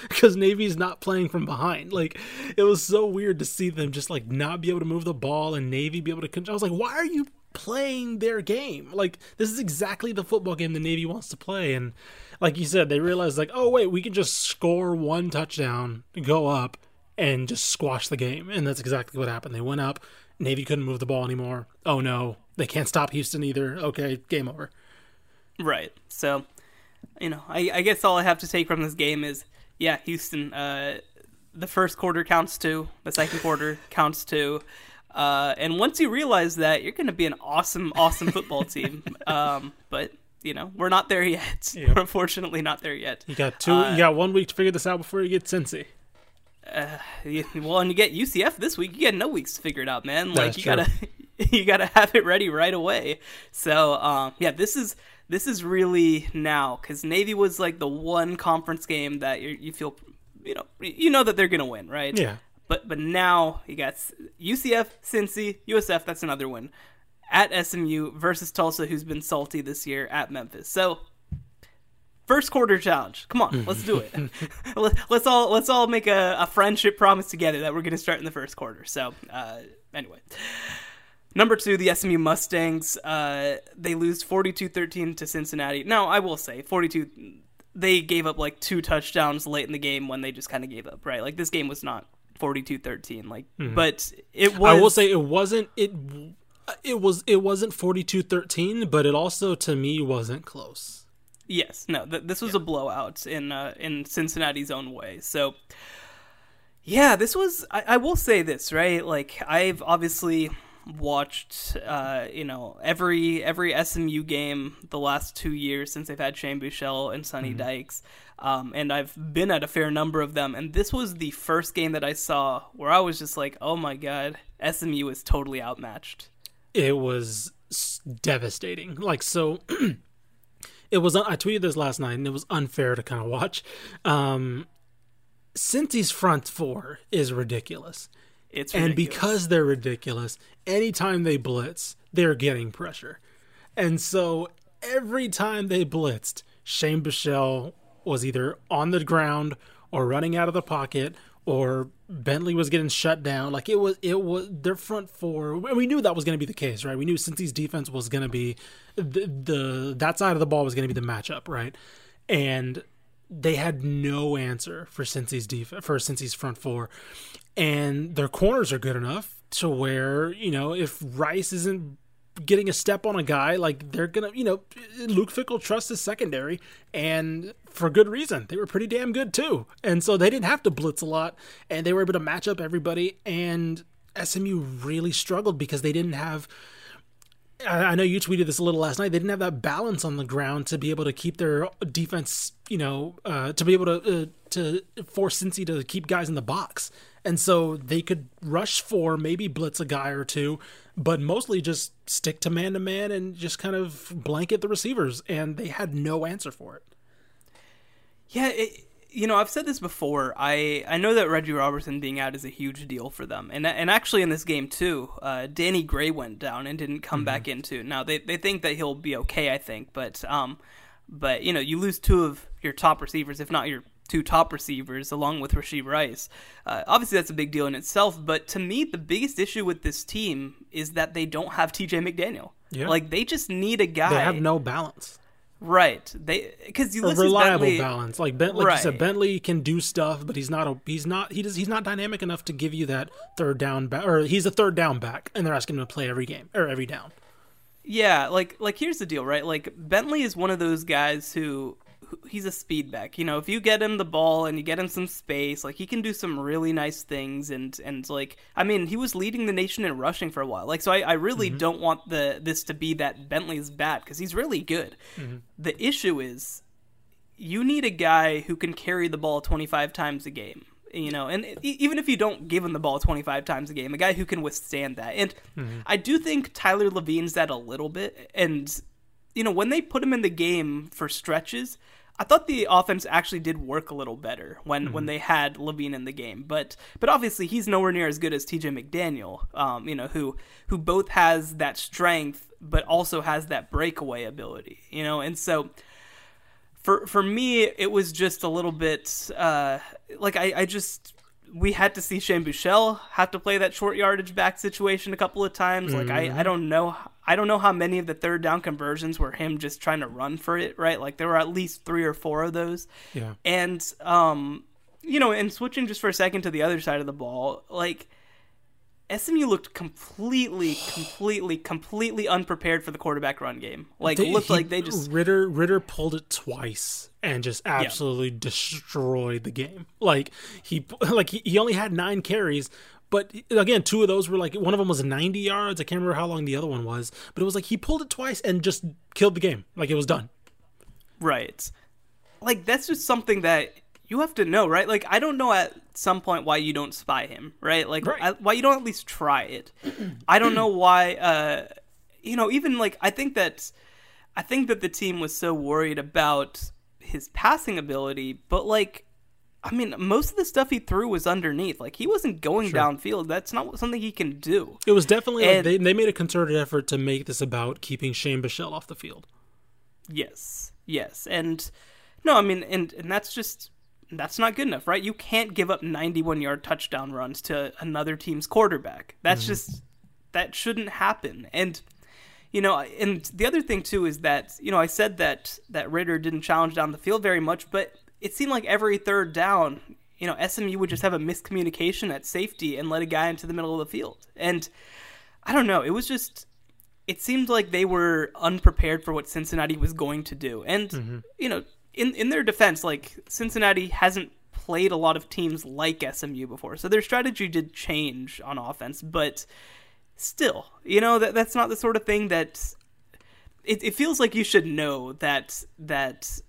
because Navy's not playing from behind. Like it was so weird to see them just like not be able to move the ball and Navy be able to control. I was like why are you playing their game? Like this is exactly the football game the Navy wants to play and like you said they realized like oh wait, we can just score one touchdown, go up and just squash the game. And that's exactly what happened. They went up. Navy couldn't move the ball anymore. Oh no, they can't stop Houston either. Okay, game over. Right. So, you know, I, I guess all I have to take from this game is, yeah, Houston. Uh, the first quarter counts too. The second quarter counts too. Uh, and once you realize that, you're going to be an awesome, awesome football team. Um, but you know, we're not there yet. Yeah. We're unfortunately not there yet. You got two. Uh, you got one week to figure this out before you get Cincy. You- Well, and you get UCF this week. You get no weeks to figure it out, man. Like you true. gotta, you gotta have it ready right away. So, um, yeah, this is this is really now because Navy was like the one conference game that you you feel, you know, you know that they're gonna win, right? Yeah. But but now you got UCF, Cincy, USF. That's another one at SMU versus Tulsa, who's been salty this year at Memphis. So first quarter challenge. Come on, let's do it. Let- let's all let's all make a, a friendship promise together that we're going to start in the first quarter. So uh, anyway. Number two, the SMU Mustangs. Uh, they lose 42-13 to Cincinnati. Now, I will say, 42. They gave up like two touchdowns late in the game when they just kind of gave up, right? Like this game was not 42-13. Like, but it was. I will say it wasn't it. It was it wasn't 42-13, but it also to me wasn't close. Yes, no, th- this was a blowout in uh, in Cincinnati's own way. So, yeah, this was. I, I will say this, right? Like, I've obviously watched, uh, you know, every every SMU game the last two years since they've had Shane Buechele and Sonny Dykes, um, and I've been at a fair number of them. And this was the first game that I saw where I was just like, oh my god, SMU is totally outmatched. it was devastating. Like so, it was. I tweeted this last night, and it was unfair to kind of watch. Um, Cincy's front four is ridiculous, It's and because they're ridiculous, anytime they blitz, they're getting pressure, and so every time they blitzed, Shane Buechele was either on the ground or running out of the pocket or Bentley was getting shut down. Like it was, it was their front four. and We knew that was going to be the case, right? We knew Cincy's defense was going to be the, the that side of the ball was going to be the matchup, right? And they had no answer for Cincy's def- for Cincy's front four, and their corners are good enough to where you know if Rice isn't getting a step on a guy, like they're gonna, you know, Luke Fickell trusts his secondary, and for good reason. They were pretty damn good too, and so they didn't have to blitz a lot, and they were able to match up everybody. And SMU really struggled because they didn't have. I know you tweeted this a little last night. They didn't have that balance on the ground to be able to keep their defense, you know, uh, to be able to uh, to force Cincy to keep guys in the box, and so they could rush for maybe blitz a guy or two, but mostly just stick to man to man and just kind of blanket the receivers, and they had no answer for it. Yeah, it, you know, I've said this before. I I know that Reggie Roberson being out is a huge deal for them, and and actually in this game too, uh, Danny Gray went down and didn't come back into. Now they they think that he'll be okay, I think, but um, but you know, you lose two of your top receivers, if not your two top receivers, along with Rashee Rice. Uh, obviously, that's a big deal in itself. But to me, the biggest issue with this team is that they don't have T.J. McDaniel. Yeah. Like they just need a guy. They have no balance. Right. They because a Ulysses reliable Bentley, balance. Like Ben, like you said, Bentley can do stuff, but he's not a he's not he does he's not dynamic enough to give you that third down back or he's a third down back, and they're asking him to play every game or every down. Yeah, like like here's the deal, right? Like Bentley is one of those guys who he's a speed back. You know, if you get him the ball and you get him some space, like he can do some really nice things and and like I mean, he was leading the nation in rushing for a while. Like so I, I really mm-hmm. don't want the this to be that Bentley's bad because he's really good. Mm-hmm. The issue is you need a guy who can carry the ball 25 times a game. you know, and even if you don't give him the ball 25 times a game, a guy who can withstand that. And mm-hmm. I do think Tyler Lavine's that a little bit. And, you know, when they put him in the game for stretches, I thought the offense actually did work a little better when, when they had Lavine in the game, but but obviously he's nowhere near as good as T.J. McDaniel, um, you know, who who both has that strength but also has that breakaway ability, you know, and so for for me, it was just a little bit uh, like I, I just we had to see Shane Buechele have to play that short yardage back situation a couple of times. Like I, I don't know I don't know how many of the third down conversions were him just trying to run for it, right? Like there were at least three or four of those. Yeah. And um you know, and switching just for a second to the other side of the ball, like SMU looked completely, completely, completely unprepared for the quarterback run game. Like They- looked he- like they just Ridder Ridder pulled it twice and just absolutely destroyed the game. Like he like he, he only had nine carries, but again, two of those were like one of them was 90 yards. I can't remember how long the other one was, but it was like he pulled it twice and just killed the game. Like it was done. Right. Like that's just something that you have to know, right? Like I don't know at some point why you don't spy him, right? Like Right. I, why you don't at least try it. I don't know why uh you know, even like I think that I think that the team was so worried about his passing ability, but like I mean, most of the stuff he threw was underneath. Like he wasn't going downfield. That's not something he can do. It was definitely like they they made a concerted effort to make this about keeping Shane Buechele off the field. Yes, yes, and no, I mean, and and that's just that's not good enough, right? You can't give up 91 yard touchdown runs to another team's quarterback. That's mm-hmm. just that shouldn't happen. And you know, and the other thing too is that you know I said that that Ridder didn't challenge down the field very much, but it seemed like every third down, you know, SMU would just have a miscommunication at safety and let a guy into the middle of the field, and I don't know, it was just it seemed like they were unprepared for what Cincinnati was going to do. And mm-hmm. you know, in in their defense, like Cincinnati hasn't played a lot of teams like SMU before. So their strategy did change on offense, but still, you know, that that's not the sort of thing that it, it feels like you should know that that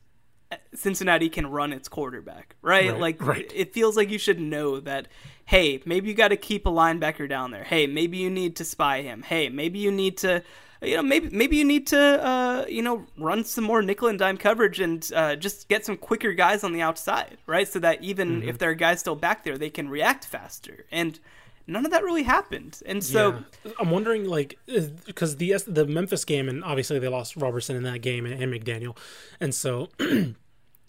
Cincinnati can run its quarterback, right? Right, like right. it feels like you should know that hey, maybe you got to keep a linebacker down there. Hey, maybe you need to spy him. Hey, maybe you need to you know, maybe maybe you need to uh, you know run some more nickel and dime coverage and uh, just get some quicker guys on the outside, right? So that even Mm-hmm. if there are guys still back there, they can react faster. And none of that really happened. And so Yeah. I'm wondering, like, because the the Memphis game, and obviously they lost Roberson in that game and, and McDaniel, and so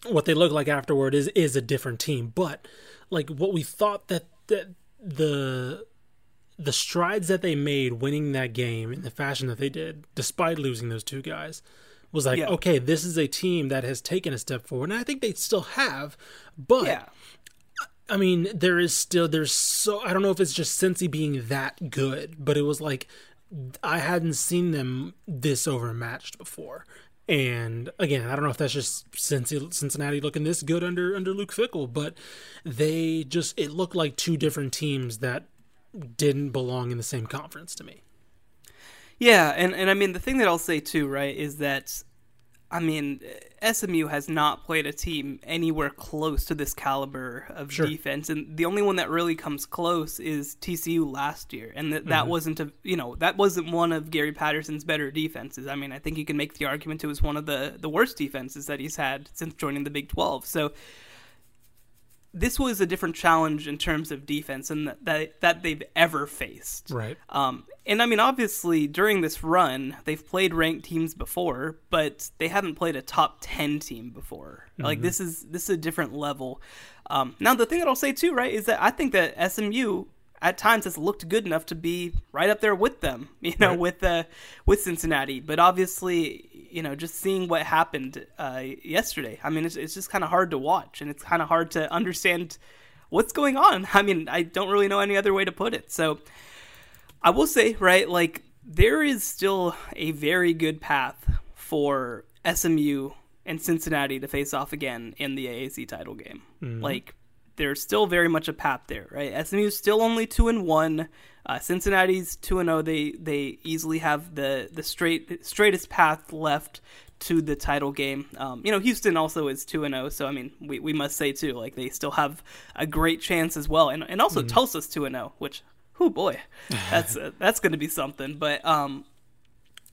what they look like afterward is is a different team. But like what we thought that that the the strides that they made winning that game in the fashion that they did, despite losing those two guys, was like, Yeah. okay, this is a team that has taken a step forward, and I think they still have. But yeah. I mean, there is still there's so I don't know if it's just Cincy being that good, but it was like I hadn't seen them this overmatched before. And again, I don't know if that's just Cincy, Cincinnati looking this good under under Luke Fickell, but they just it looked like two different teams that didn't belong in the same conference to me. Yeah, and, and I mean the thing that I'll say too, right, is that I mean SMU has not played a team anywhere close to this caliber of Sure. defense, and the only one that really comes close is TCU last year, and that that mm-hmm. wasn't a you know that wasn't one of Gary Patterson's better defenses. I mean, I think you can make the argument it was one of the the worst defenses that he's had since joining the Big Twelve. So this was a different challenge in terms of defense and that that, they've ever faced. Right. Um, and I mean, obviously, during this run, they've played ranked teams before, but they haven't played a top ten team before. Like this is this is a different level. Um, now, the thing that I'll say too, right, is that I think that SMU at times has looked good enough to be right up there with them, you know, Right. with uh, with Cincinnati. But obviously, you know, just seeing what happened uh, yesterday, I mean, it's, it's just kind of hard to watch, and it's kind of hard to understand what's going on. I mean, I don't really know any other way to put it. So. I will say, right, like there is still a very good path for SMU and Cincinnati to face off again in the AAC title game. Like there's still very much a path there, right? SMU's still only two and one. Uh, Cincinnati's two and zero. They they easily have the the straight straightest path left to the title game. Um, you know, Houston also is two and zero, so I mean, we, we must say too, like they still have a great chance as well, and and also mm. Tulsa's two and zero, which, oh boy, that's uh, that's going to be something. But um,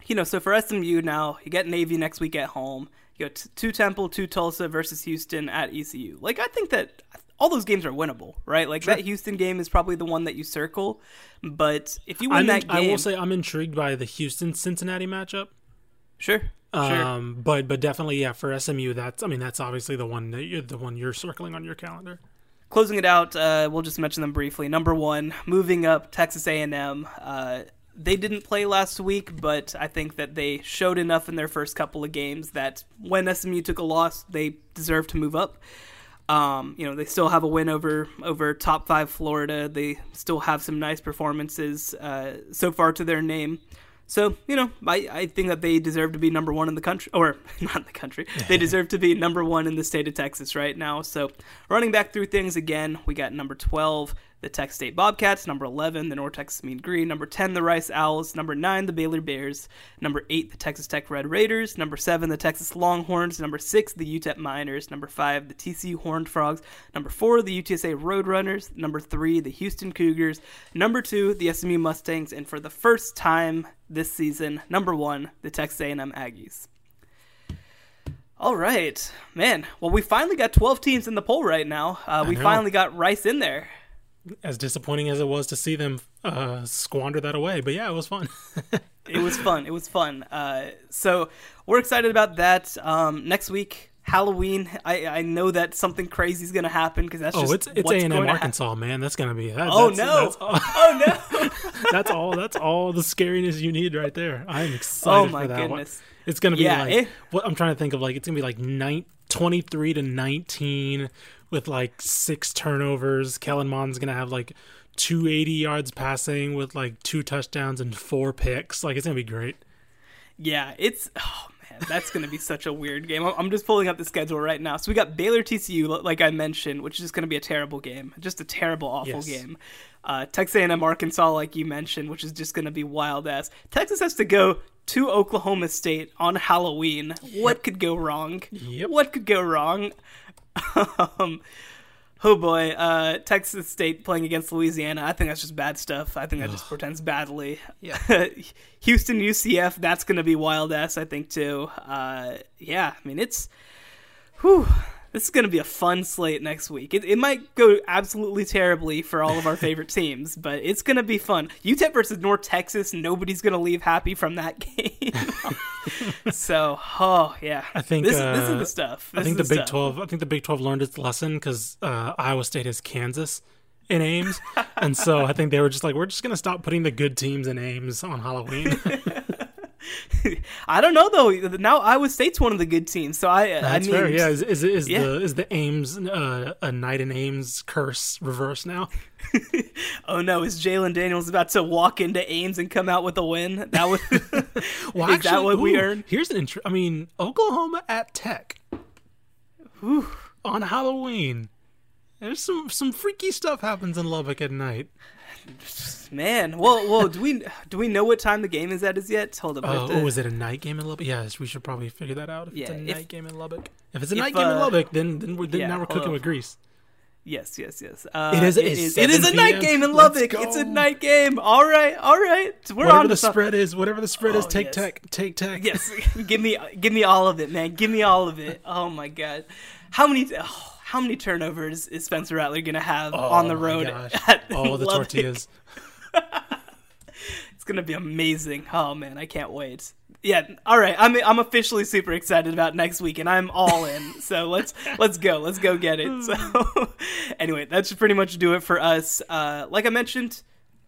you know, so for SMU now, you get Navy next week at home. You go to Temple, to Tulsa versus Houston at ECU. Like I think that all those games are winnable, right? Like sure. that Houston game is probably the one that you circle. But if you win I'm that game, I will say I'm intrigued by the Houston Cincinnati matchup. Sure. Um, sure. but but definitely yeah for SMU that's I mean that's obviously the one that you're the one you're circling on your calendar. Closing it out, uh, we'll just mention them briefly. Number one, moving up, Texas A&M. Uh, they didn't play last week, but I think that they showed enough in their first couple of games that when SMU took a loss, they deserve to move up. Um, you know, they still have a win over over top five Florida. They still have some nice performances uh, so far to their name. So, you know, I, I think that they deserve to be number one in the country, or not in the country. They deserve to be number one in the state of Texas right now. So, running back through things again, we got number 12, the Texas State Bobcats, number 11, the North Texas Mean Green, number 10, the Rice Owls, number 9, the Baylor Bears, number 8, the Texas Tech Red Raiders, number 7, the Texas Longhorns, number 6, the UTEP Miners, number 5, the TCU Horned Frogs, number 4, the UTSA Roadrunners, number 3, the Houston Cougars, number 2, the SMU Mustangs, and for the first time this season, number 1, the Texas A&M Aggies. All right, man. Well, we finally got 12 teams in the poll right now. Uh, we finally got Rice in there as disappointing as it was to see them uh, squander that away. But yeah, it was fun. it was fun. It was fun. Uh, so we're excited about that. Um, next week, Halloween. I, I know that something crazy is going to happen because that's just. oh, it's it's A and M Arkansas, ha- man. That's going to be. That, oh no! That's all, oh no! that's all. That's all the scariness you need right there. I'm excited oh, my for that goodness. one. It's going to be yeah, like it, what I'm trying to think of. Like it's going to be like nine, 23 to 19 with like six turnovers. Kellen Mond's gonna have like 280 yards passing with like two touchdowns and four picks. Like it's gonna be great. Yeah, it's oh man, that's gonna be such a weird game. I'm just pulling up the schedule right now. So we got Baylor TCU, like I mentioned, which is gonna be a terrible game, just a terrible, awful yes. game. Uh, Texas A&M Arkansas, like you mentioned, which is just gonna be wild ass. Texas has to go to Oklahoma State on Halloween. Yep. What could go wrong? Yep. What could go wrong? um, oh boy, uh, Texas State playing against Louisiana. I think that's just bad stuff. I think that just portends badly. Yeah. Houston UCF. That's going to be wild ass. I think too. Uh, yeah. I mean, it's. Whew, this is going to be a fun slate next week. It, it might go absolutely terribly for all of our favorite teams, but it's going to be fun. UTEP versus North Texas. Nobody's going to leave happy from that game. so, oh yeah, I think this, uh, this is the stuff. This I think the, the Big stuff. Twelve. I think the Big Twelve learned its lesson because uh, Iowa State has Kansas in Ames, and so I think they were just like, we're just going to stop putting the good teams in Ames on Halloween. I don't know though. Now Iowa State's one of the good teams, so I. That's I mean, fair. Yeah, is, is, is yeah. the is the Ames uh, a night in Ames curse reverse now? oh no! Is Jalon Daniels about to walk into Ames and come out with a win? That was. well, is actually, that what ooh, we earned? Here's an intro. I mean, Oklahoma at Tech. Whew. On Halloween, there's some some freaky stuff happens in Lubbock at night. Man, well, well, do we do we know what time the game is at as yet? Hold up. Uh, to... Oh, is it a night game in Lubbock? Yes, we should probably figure that out. If yeah, it's a if, night game in Lubbock. If it's a if, night game uh, in Lubbock, then then we're then yeah, now we're cooking up. with grease. Yes, yes, yes. Uh, it is. It is, it is a night game in Lubbock. It's a night game. All right, all right. We're whatever on the spread is. Whatever the spread oh, is. Take yes. tech. Take tech. Yes. give me, give me all of it, man. Give me all of it. Oh my god. How many? Oh, how many turnovers is Spencer Rattler going to have oh, on the road? At oh, the Lubbock? tortillas. it's going to be amazing. Oh man, I can't wait. Yeah, all right. I'm I'm officially super excited about next week, and I'm all in. so let's let's go. Let's go get it. So anyway, that should pretty much do it for us. Uh, like I mentioned,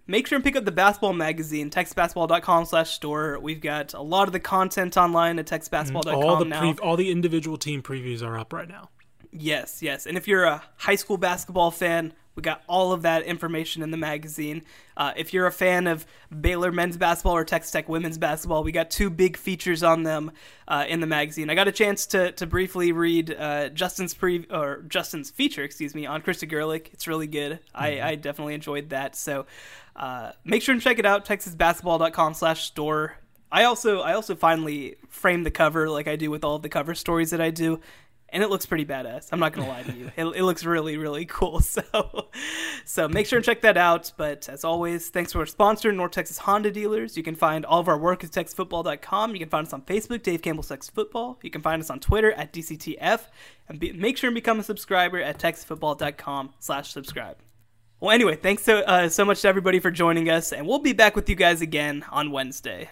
make sure and pick up the basketball magazine texasbasketball.com slash store we've got a lot of the content online at texasbasketball.com all the now pre- all the individual team previews are up right now Yes, yes. And if you're a high school basketball fan, we got all of that information in the magazine. Uh, if you're a fan of Baylor men's basketball or Texas Tech women's basketball, we got two big features on them uh, in the magazine. I got a chance to, to briefly read uh, Justin's pre or Justin's feature, excuse me, on Krista Gerlich. It's really good. Mm-hmm. I, I definitely enjoyed that. So uh, make sure and check it out. TexasBasketball.com/store I also I also finally framed the cover like I do with all the cover stories that I do, and it looks pretty badass. I'm not gonna lie to you. It, it looks really really cool. So so make sure and check that out. But as always, thanks for our sponsor, North Texas Honda Dealers. You can find all of our work at TexasFootball.com. You can find us on Facebook, Dave Campbell's Texas Football. You can find us on Twitter at DCTF, and be, make sure and become a subscriber at TexasFootball.com/slash-subscribe. Well, anyway, thanks so uh, so much to everybody for joining us, and we'll be back with you guys again on Wednesday.